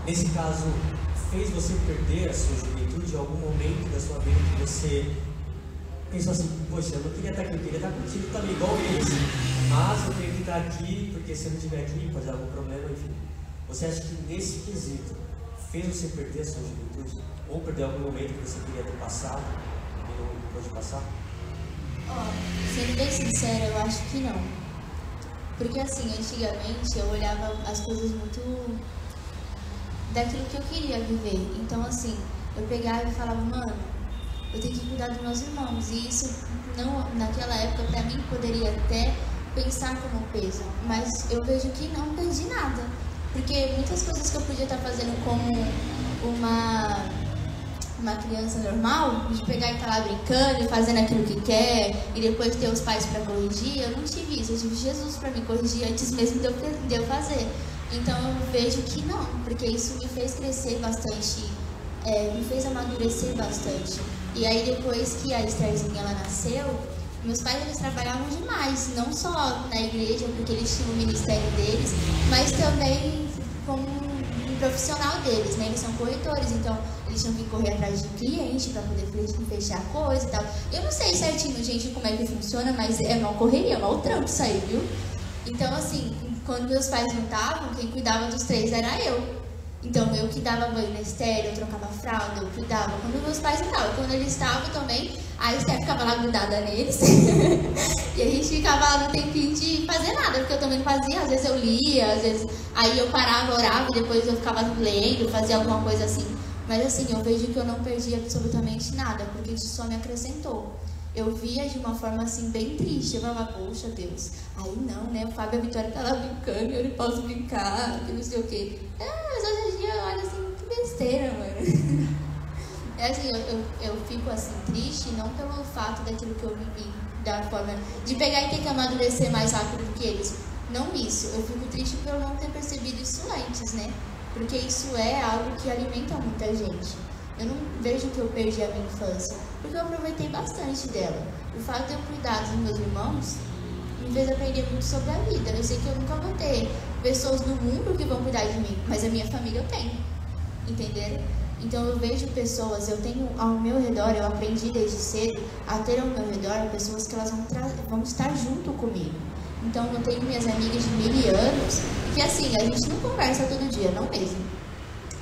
Nesse caso, fez você perder a sua juventude em algum momento da sua vida que você pensou assim, poxa, eu não queria estar aqui, eu queria estar contigo também, igual eles. Mas eu tenho que estar aqui, porque se eu não estiver aqui, pode dar algum problema, enfim. Você acha que nesse quesito fez você perder a sua juventude? Ou perder algum momento que você queria ter passado e não pôde passar? Oh, sendo bem sincera, eu acho que não. Porque assim, antigamente eu olhava as coisas muito daquilo que eu queria viver. Então assim, eu pegava e falava, mano, eu tenho que cuidar dos meus irmãos. E isso, não, naquela época, para mim, poderia até pensar como peso, mas eu vejo que não perdi nada. Porque muitas coisas que eu podia estar fazendo como uma, uma criança normal, de pegar e estar lá brincando e fazendo aquilo que quer, e depois ter os pais para corrigir, eu não tive isso. Eu tive Jesus para me corrigir antes mesmo de eu, de eu fazer. Então eu vejo que não, porque isso me fez crescer bastante, é, me fez amadurecer bastante. E aí depois que a Estherzinha ela nasceu, meus pais eles trabalhavam demais, não só na igreja, porque eles tinham o ministério deles, mas também como um profissional deles, né? Eles são corretores, então eles tinham que correr atrás de cliente para poder fechar coisa e tal. Eu não sei certinho, gente, como é que funciona, mas é uma correria, é um trampo isso aí, viu? Então, assim, quando meus pais não estavam, quem cuidava dos três era eu. Então, eu que dava banho na Esther, eu trocava fralda, eu cuidava. Quando meus pais estavam, quando eles estavam também, a Esther ficava lá grudada neles. <laughs> e a gente ficava lá no tempinho de fazer nada, porque eu também fazia. Às vezes eu lia, às vezes. Aí eu parava, orava depois eu ficava lendo, fazia alguma coisa assim. Mas assim, eu vejo que eu não perdi absolutamente nada, porque isso só me acrescentou. Eu via de uma forma assim bem triste. Eu falava, poxa Deus, aí não, né? O Fábio e a Vitória tá lá brincando, eu não posso brincar, que não sei o quê. É, mas hoje em dia eu olho assim, que besteira, mano. <laughs> É assim, eu, eu, eu fico assim triste, não pelo fato daquilo que eu vivi, da forma de pegar e ter que amadurecer mais rápido do que eles. Não isso, eu fico triste por eu não ter percebido isso antes, né? Porque isso é algo que alimenta muita gente. Eu não vejo que eu perdi a minha infância, porque eu aproveitei bastante dela. O fato de eu cuidar dos meus irmãos me fez aprender muito sobre a vida. Eu sei que eu nunca vou ter pessoas no mundo que vão cuidar de mim, mas a minha família eu tenho. Entenderam? Então eu vejo pessoas, eu tenho ao meu redor, eu aprendi desde cedo a ter ao meu redor pessoas que elas vão, vão estar junto comigo. Então eu tenho minhas amigas de mil anos, que assim, a gente não conversa todo dia, não mesmo.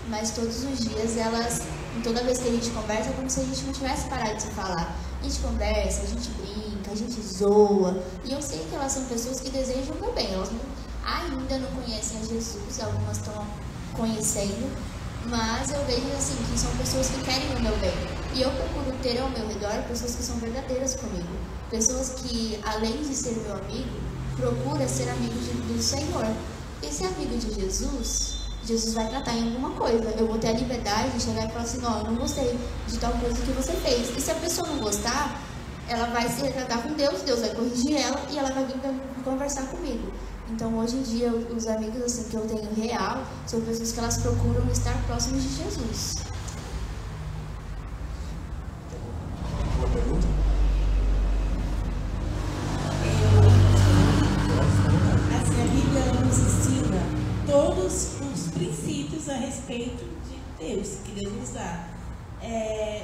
Mas todos os dias elas toda vez que a gente conversa é como se a gente não tivesse parado de se falar. A gente conversa, a gente brinca, a gente zoa. E eu sei que elas são pessoas que desejam o meu bem. Elas não, ainda não conhecem a Jesus, algumas estão conhecendo. Mas eu vejo assim que são pessoas que querem o meu bem. E eu procuro ter ao meu redor pessoas que são verdadeiras comigo. Pessoas que, além de ser meu amigo, procura ser amigo de, do Senhor. Esse amigo de Jesus, Jesus vai tratar em alguma coisa. Eu vou ter a liberdade de chegar e falar assim, ó, eu não gostei de tal coisa que você fez. E se a pessoa não gostar, ela vai se retratar com Deus, Deus vai corrigir ela e ela vai vir conversar comigo. Então, hoje em dia, os amigos assim que eu tenho real são pessoas que elas procuram estar próximas de Jesus.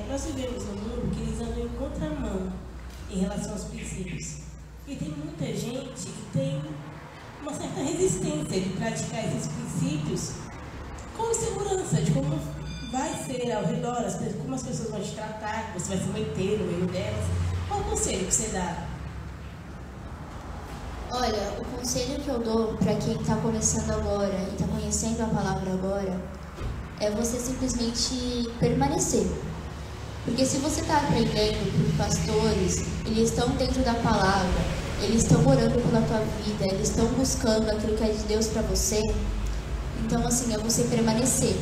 Nós vivemos num mundo que eles andam em contramão em relação aos princípios. E tem muita gente que tem uma certa resistência de praticar esses princípios com insegurança de como vai ser ao redor, como as pessoas vão te tratar, que você vai se meter no meio delas. Qual o conselho que você dá Olha, o conselho que eu dou para quem está começando agora e está conhecendo a palavra agora é você simplesmente permanecer. Porque se você está aprendendo por pastores, eles estão dentro da palavra, eles estão orando pela tua vida, eles estão buscando aquilo que é de Deus para você. Então, assim, é você permanecer.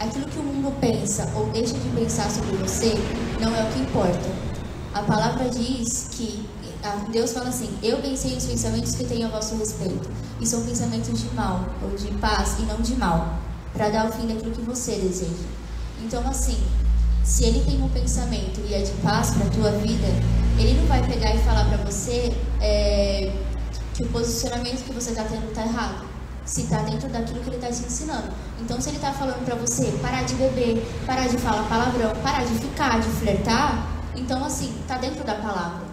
Aquilo que o mundo pensa ou deixa de pensar sobre você não é o que importa. A palavra diz que Deus fala assim: Eu pensei os pensamentos que tenho a vosso respeito, e são pensamentos de mal, ou de paz, e não de mal, para dar o fim daquilo que você deseja. Então, assim, se ele tem um pensamento e é de paz para a tua vida, ele não vai pegar e falar para você é, que o posicionamento que você está tendo está errado. Se está dentro daquilo que ele está te ensinando. Então, se ele está falando para você parar de beber, parar de falar palavrão, parar de ficar, de flertar, então, assim, está dentro da palavra.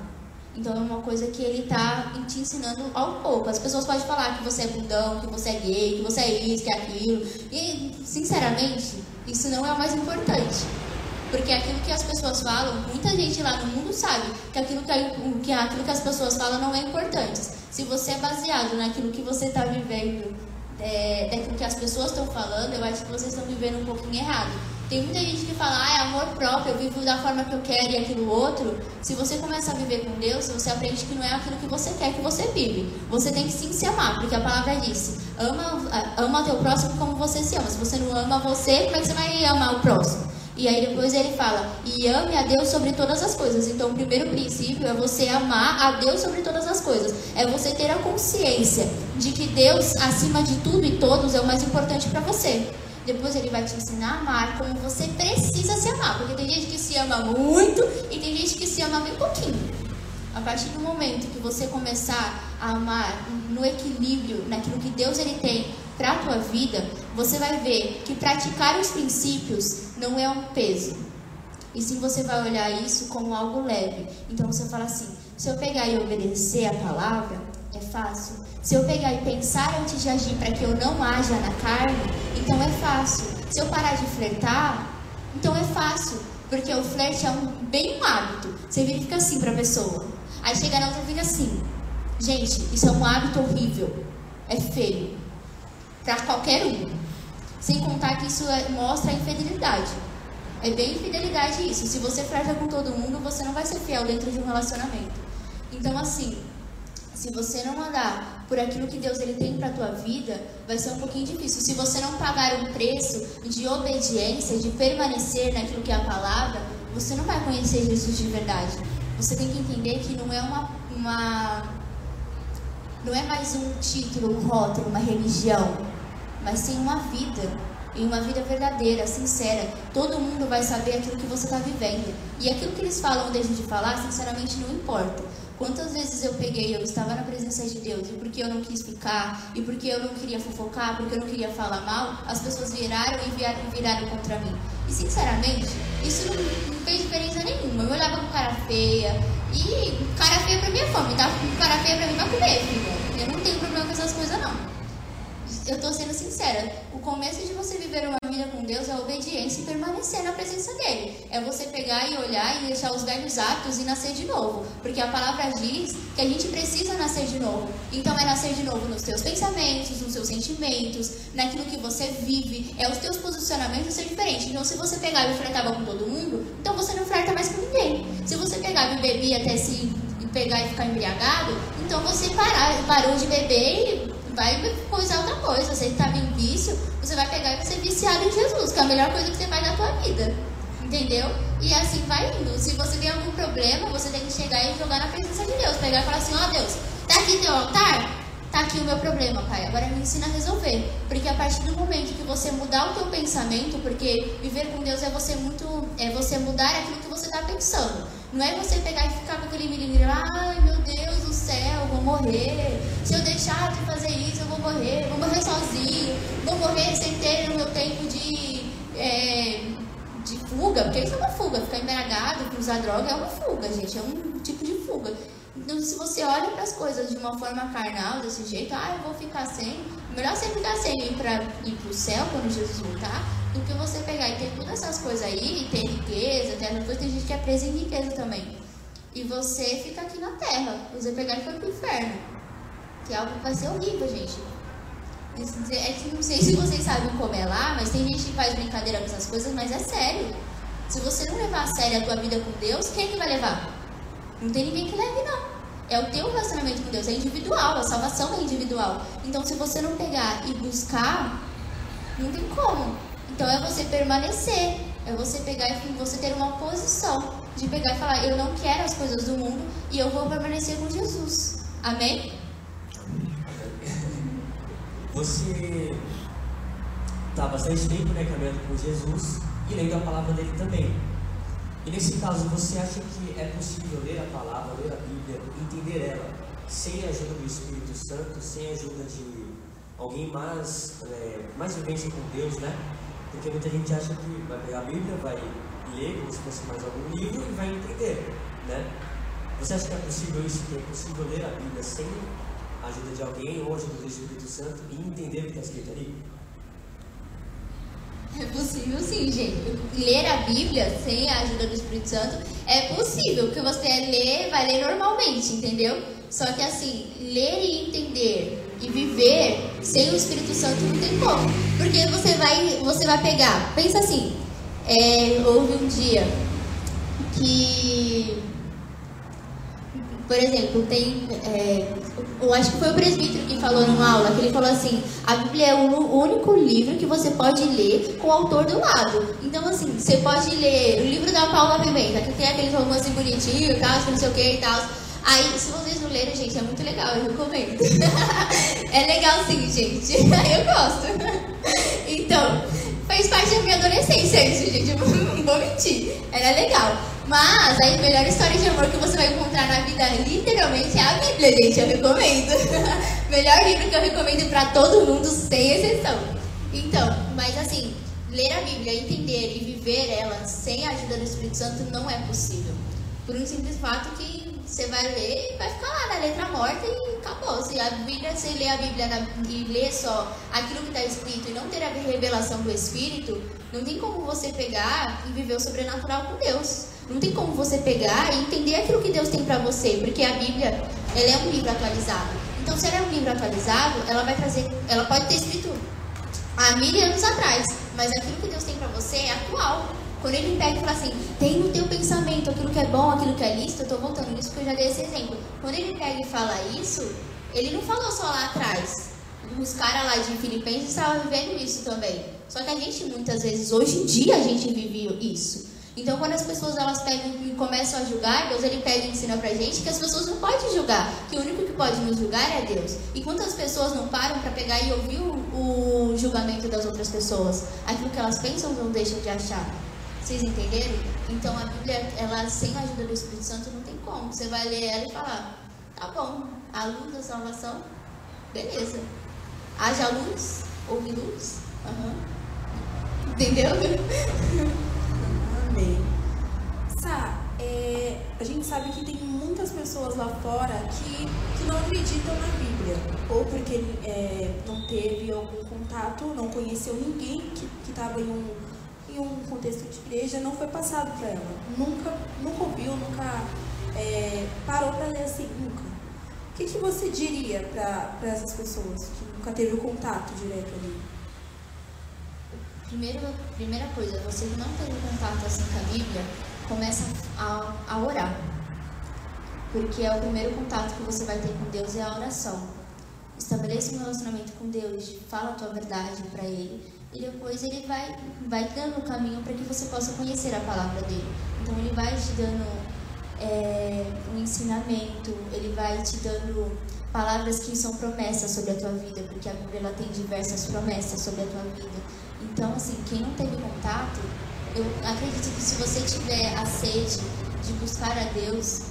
Então é uma coisa que ele está te ensinando ao pouco. As pessoas podem falar que você é bundão, que você é gay, que você é isso, que é aquilo. E, sinceramente, isso não é o mais importante. Porque aquilo que as pessoas falam, muita gente lá no mundo sabe que aquilo que, que, aquilo que as pessoas falam não é importante. Se você é baseado naquilo que você está vivendo, é, daquilo que as pessoas estão falando, eu acho que vocês estão vivendo um pouquinho errado. Tem muita gente que fala, ah, é amor próprio, eu vivo da forma que eu quero e aquilo outro. Se você começa a viver com Deus, você aprende que não é aquilo que você quer que você vive. Você tem que sim se amar, porque a palavra disse, ama, ama teu próximo como você se ama. Se você não ama você, como é que você vai amar o próximo? E aí depois ele fala, e ame a Deus sobre todas as coisas. Então o primeiro princípio é você amar a Deus sobre todas as coisas. É você ter a consciência de que Deus, acima de tudo e todos, é o mais importante para você. Depois ele vai te ensinar a amar como você precisa se amar. Porque tem gente que se ama muito e tem gente que se ama bem pouquinho. A partir do momento que você começar a amar no equilíbrio, naquilo que Deus ele tem para a tua vida, você vai ver que praticar os princípios não é um peso. E sim você vai olhar isso como algo leve. Então você fala assim: se eu pegar e obedecer a palavra, é fácil. Se eu pegar e pensar antes de agir para que eu não haja na carne, então é fácil. Se eu parar de flertar, então é fácil. Porque o flerte é um, bem um hábito. Você fica assim para a pessoa. Aí chega na outra e fica assim. Gente, isso é um hábito horrível. É feio. Para qualquer um. Sem contar que isso é, mostra a infidelidade. É bem fidelidade isso. Se você flerta com todo mundo, você não vai ser fiel dentro de um relacionamento. Então, assim, se você não andar por aquilo que Deus ele tem para tua vida, vai ser um pouquinho difícil. Se você não pagar um preço de obediência, de permanecer naquilo que é a palavra, você não vai conhecer Jesus de verdade. Você tem que entender que não é uma, uma não é mais um título, um rótulo, uma religião, mas sim uma vida. E uma vida verdadeira, sincera. Todo mundo vai saber aquilo que você está vivendo. E aquilo que eles falam deixam de falar, sinceramente, não importa. Quantas vezes eu peguei, eu estava na presença de Deus, e porque eu não quis ficar, e porque eu não queria fofocar, porque eu não queria falar mal, as pessoas viraram e viraram, viraram contra mim. E sinceramente, isso não, não fez diferença nenhuma. Eu olhava com cara feia, e cara feia pra é fome, tá? Cara feia pra mim vai comer, filha. Eu não tenho problema com essas coisas, não eu estou sendo sincera, o começo de você viver uma vida com Deus é obediência e permanecer na presença dele. É você pegar e olhar e deixar os velhos hábitos e nascer de novo. Porque a palavra diz que a gente precisa nascer de novo. Então é nascer de novo nos teus pensamentos, nos seus sentimentos, naquilo que você vive. É os teus posicionamentos ser diferentes. Então se você pegar e flertava com todo mundo, então você não flerta mais com ninguém. Se você pegar e beber até se pegar e ficar embriagado, então você parar, parou de beber e vai coisar outra coisa. Você está em vício, você vai pegar e vai ser viciado em Jesus, que é a melhor coisa que você faz na tua vida. Entendeu? E assim vai indo. Se você tem algum problema, você tem que chegar e jogar na presença de Deus. Pegar e falar assim, ó oh, Deus, tá aqui teu altar? Tá aqui o meu problema, pai. Agora me ensina a resolver. Porque a partir do momento que você mudar o teu pensamento, porque viver com Deus é você muito. É você mudar aquilo que você está pensando. Não é você pegar e ficar com aquele milímetro, ai meu Deus vou morrer. Se eu deixar de fazer isso, eu vou morrer. Vou morrer sozinho. Vou morrer sem ter o meu tempo de, é, de fuga. Porque isso é uma fuga. Ficar embriagado, usar droga é uma fuga, gente. É um tipo de fuga. Então, se você olha para as coisas de uma forma carnal, desse jeito, ah, eu vou ficar sem. Melhor você ficar sem ir para ir o céu quando Jesus voltar do que você pegar e ter todas essas coisas aí, e ter riqueza, ter essas coisas, tem gente que é presa em riqueza também. E você fica aqui na terra, você pegar e foi pro inferno. Que é algo que vai ser horrível, gente. É que não sei se vocês sabem como é lá, mas tem gente que faz brincadeira com essas coisas, mas é sério. Se você não levar a sério a tua vida com Deus, quem é que vai levar? Não tem ninguém que leve, não. É o teu relacionamento com Deus, é individual, a salvação é individual. Então, se você não pegar e buscar, não tem como. Então é você permanecer, é você pegar e você ter uma posição de pegar e falar, eu não quero as coisas do mundo e eu vou permanecer com Jesus. Amém? <laughs> Você está bastante tempo né, caminhando com Jesus e lendo a palavra dele também. E nesse caso, você acha que é possível ler a palavra, ler a Bíblia, entender ela, sem a ajuda do Espírito Santo, sem a ajuda de alguém mais, é, mais vivência com Deus, né? Porque muita gente acha que vai pegar a Bíblia, vai ler como se fosse mais algum livro e vai entender, né? Você acha que é possível isso, que é possível ler a Bíblia sem a ajuda de alguém ou a ajuda do Espírito Santo e entender o que está escrito ali? É possível sim, gente. Ler a Bíblia sem a ajuda do Espírito Santo é possível, porque você lê, vai ler normalmente, entendeu? Só que assim, ler e entender e viver sem o Espírito Santo não tem como. Porque você vai, você vai pegar, pensa assim, é, houve um dia que, por exemplo, tem, é, eu acho que foi o presbítero que falou numa aula, que ele falou assim, a Bíblia é o único livro que você pode ler com o autor do lado. Então, assim, você pode ler o livro da Paula Pimenta, que tem aqueles romances bonitinhos, tal, não sei o que e tal. Aí, se vocês não lerem, gente, é muito legal, eu recomendo. <laughs> é legal sim, gente. <laughs> eu gosto. Então, fez parte da minha adolescência isso, gente. Eu não vou mentir. Era legal. Mas a melhor história de amor que você vai encontrar na vida, literalmente, é a Bíblia, gente. Eu recomendo. <laughs> melhor livro que eu recomendo para todo mundo, sem exceção. Então, mas assim, ler a Bíblia, entender e viver ela sem a ajuda do Espírito Santo não é possível. Por um simples fato que você vai ler e vai ficar lá na letra morta e acabou. Se a Bíblia, você lê a Bíblia na, e lê só aquilo que está escrito e não ter a revelação do Espírito, não tem como você pegar e viver o sobrenatural com Deus. Não tem como você pegar e entender aquilo que Deus tem para você, porque a Bíblia, ela é um livro atualizado. Então, se ela é um livro atualizado, ela vai trazer, ela pode ter escrito há mil anos atrás, mas aquilo que Deus tem para você é atual. Quando ele pega e fala assim, tem no teu pensamento aquilo que é bom, aquilo que é lícito, eu estou voltando nisso porque eu já dei esse exemplo. Quando ele pega e fala isso, ele não falou só lá atrás. Os caras lá de Filipenses estavam vivendo isso também. Só que a gente, muitas vezes, hoje em dia, a gente vive isso. Então, quando as pessoas elas pegam e começam a julgar, Deus ele pega e ensina pra gente que as pessoas não podem julgar, que o único que pode nos julgar é Deus. E quantas pessoas não param para pegar e ouvir o, o, julgamento das outras pessoas? Aquilo que elas pensam não deixam de achar. Vocês entenderam? Então, a Bíblia, ela sem a ajuda do Espírito Santo não tem como. Você vai ler ela e falar: tá bom, a luz da salvação, beleza. Haja luz, ouve luz. Uhum. Entendeu? Amém. Sá, é, a gente sabe que tem muitas pessoas lá fora que, que não acreditam na Bíblia. Ou porque é, não teve algum contato, não conheceu ninguém que estava em um, em um contexto de igreja, não foi passado para ela. Nunca, nunca ouviu, nunca é, parou para ler assim, nunca. O que, que você diria para essas pessoas que nunca teve o contato direto ali? Primeiro, primeira coisa, você que não teve contato assim com a Bíblia, começa a, a orar. Porque é o primeiro contato que você vai ter com Deus é a oração. Estabeleça um relacionamento com Deus, fala a tua verdade para Ele e depois Ele vai, vai dando o caminho para que você possa conhecer a palavra dele. Então Ele vai te dando é, um ensinamento, Ele vai te dando palavras que são promessas sobre a tua vida, porque a Bíblia ela tem diversas promessas sobre a tua vida. Então, assim, quem não teve contato, eu acredito que se você tiver a sede de buscar a Deus,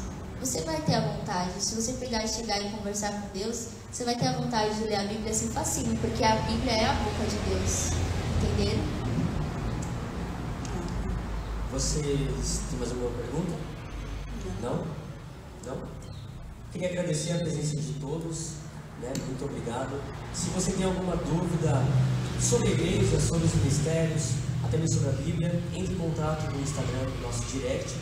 você vai ter a vontade. Se você pegar e chegar e conversar com Deus, você vai ter a vontade de ler a Bíblia assim facinho, porque a Bíblia é a boca de Deus. Entenderam? Vocês têm mais alguma pergunta? Não? Não? Queria agradecer a presença de todos, né? Muito obrigado. Se você tem alguma dúvida sobre a igreja, sobre os ministérios, até mesmo sobre a Bíblia, entre em contato no Instagram, no nosso direct,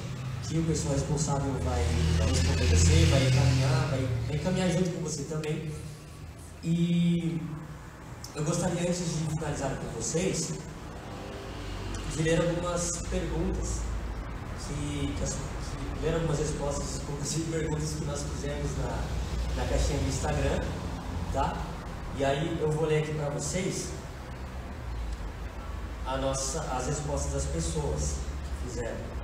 que o pessoal responsável vai, vai responder você, vai encaminhar, vai, vai encaminhar junto com você também. E eu gostaria, antes de finalizar com vocês, de ler algumas perguntas, que, que, as, ler algumas respostas, inclusive perguntas que nós fizemos na, na caixinha do Instagram, tá? E aí eu vou ler aqui para vocês a nossa, as respostas das pessoas que fizeram.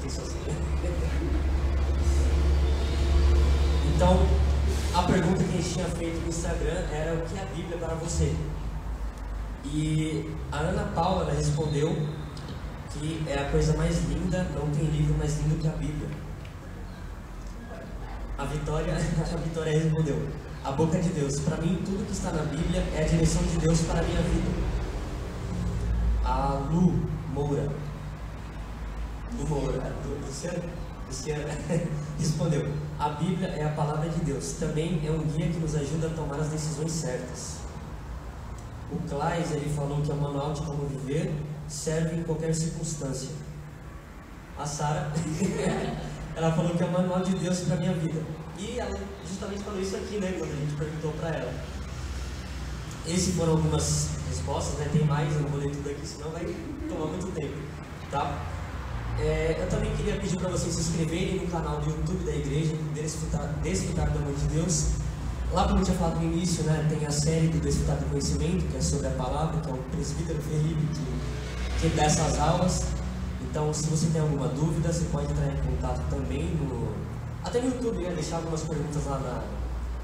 Tem sozinho. <laughs> Então, a pergunta que a gente tinha feito no Instagram era o que é a Bíblia para você? E a Ana Paula respondeu que é a coisa mais linda, não tem livro mais lindo que a Bíblia. A Vitória, <laughs> a Vitória respondeu: a boca de Deus. Para mim, tudo que está na Bíblia é a direção de Deus para a minha vida. A Lu Moura, Lu Moura, Luciana, Luciana <laughs> respondeu: A Bíblia é a palavra de Deus. Também é um guia que nos ajuda a tomar as decisões certas. O Claes, ele falou que é o manual de como viver serve em qualquer circunstância. A Sara, <laughs> ela falou que é o manual de Deus para minha vida. E ela justamente falou isso aqui, né, quando a gente perguntou para ela. Essas foram algumas respostas, né? Tem mais, eu não vou ler tudo aqui, senão vai tomar muito tempo, tá? É, eu também queria pedir para vocês se inscreverem no canal do YouTube da igreja, Desfrutar, Desfrutar do Amor de Deus. Lá, como eu tinha falado no início, né, tem a série do Desfrutar do Conhecimento, que é sobre a palavra, que é o presbítero Felipe que, que dá essas aulas. Então, se você tem alguma dúvida, você pode entrar em contato também no, até no YouTube, né? Deixar algumas perguntas lá na,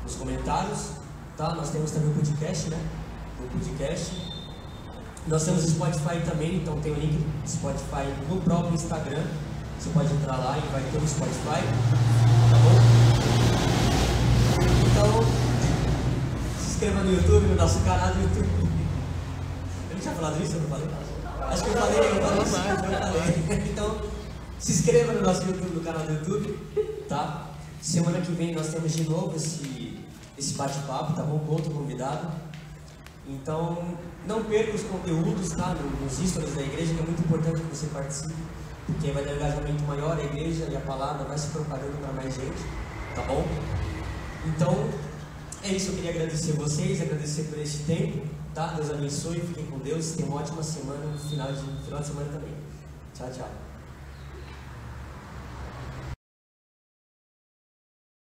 nos comentários. Tá? Nós temos também o podcast, né? O podcast. Nós temos o Spotify também, então tem o link do Spotify no próprio Instagram. Você pode entrar lá e vai ter o Spotify. Tá bom? Então, se inscreva no YouTube, no nosso canal do YouTube. Eu não tinha falado isso, eu não falei? Acho que eu falei, eu falei, eu falei. <laughs> Então, se inscreva no nosso YouTube, no canal do YouTube tá? Semana que vem nós temos de novo esse, esse bate-papo, tá bom? Com outro convidado. Então, não perca os conteúdos, tá? Nos stories da igreja, que é muito importante que você participe, porque vai dar um engajamento maior a igreja e a palavra vai se propagando para mais gente, tá bom? Então, é isso, eu queria agradecer vocês, agradecer por esse tempo. Tá? Deus abençoe, fiquem com Deus. Tenham uma ótima semana, final de, final de semana também. Tchau, tchau.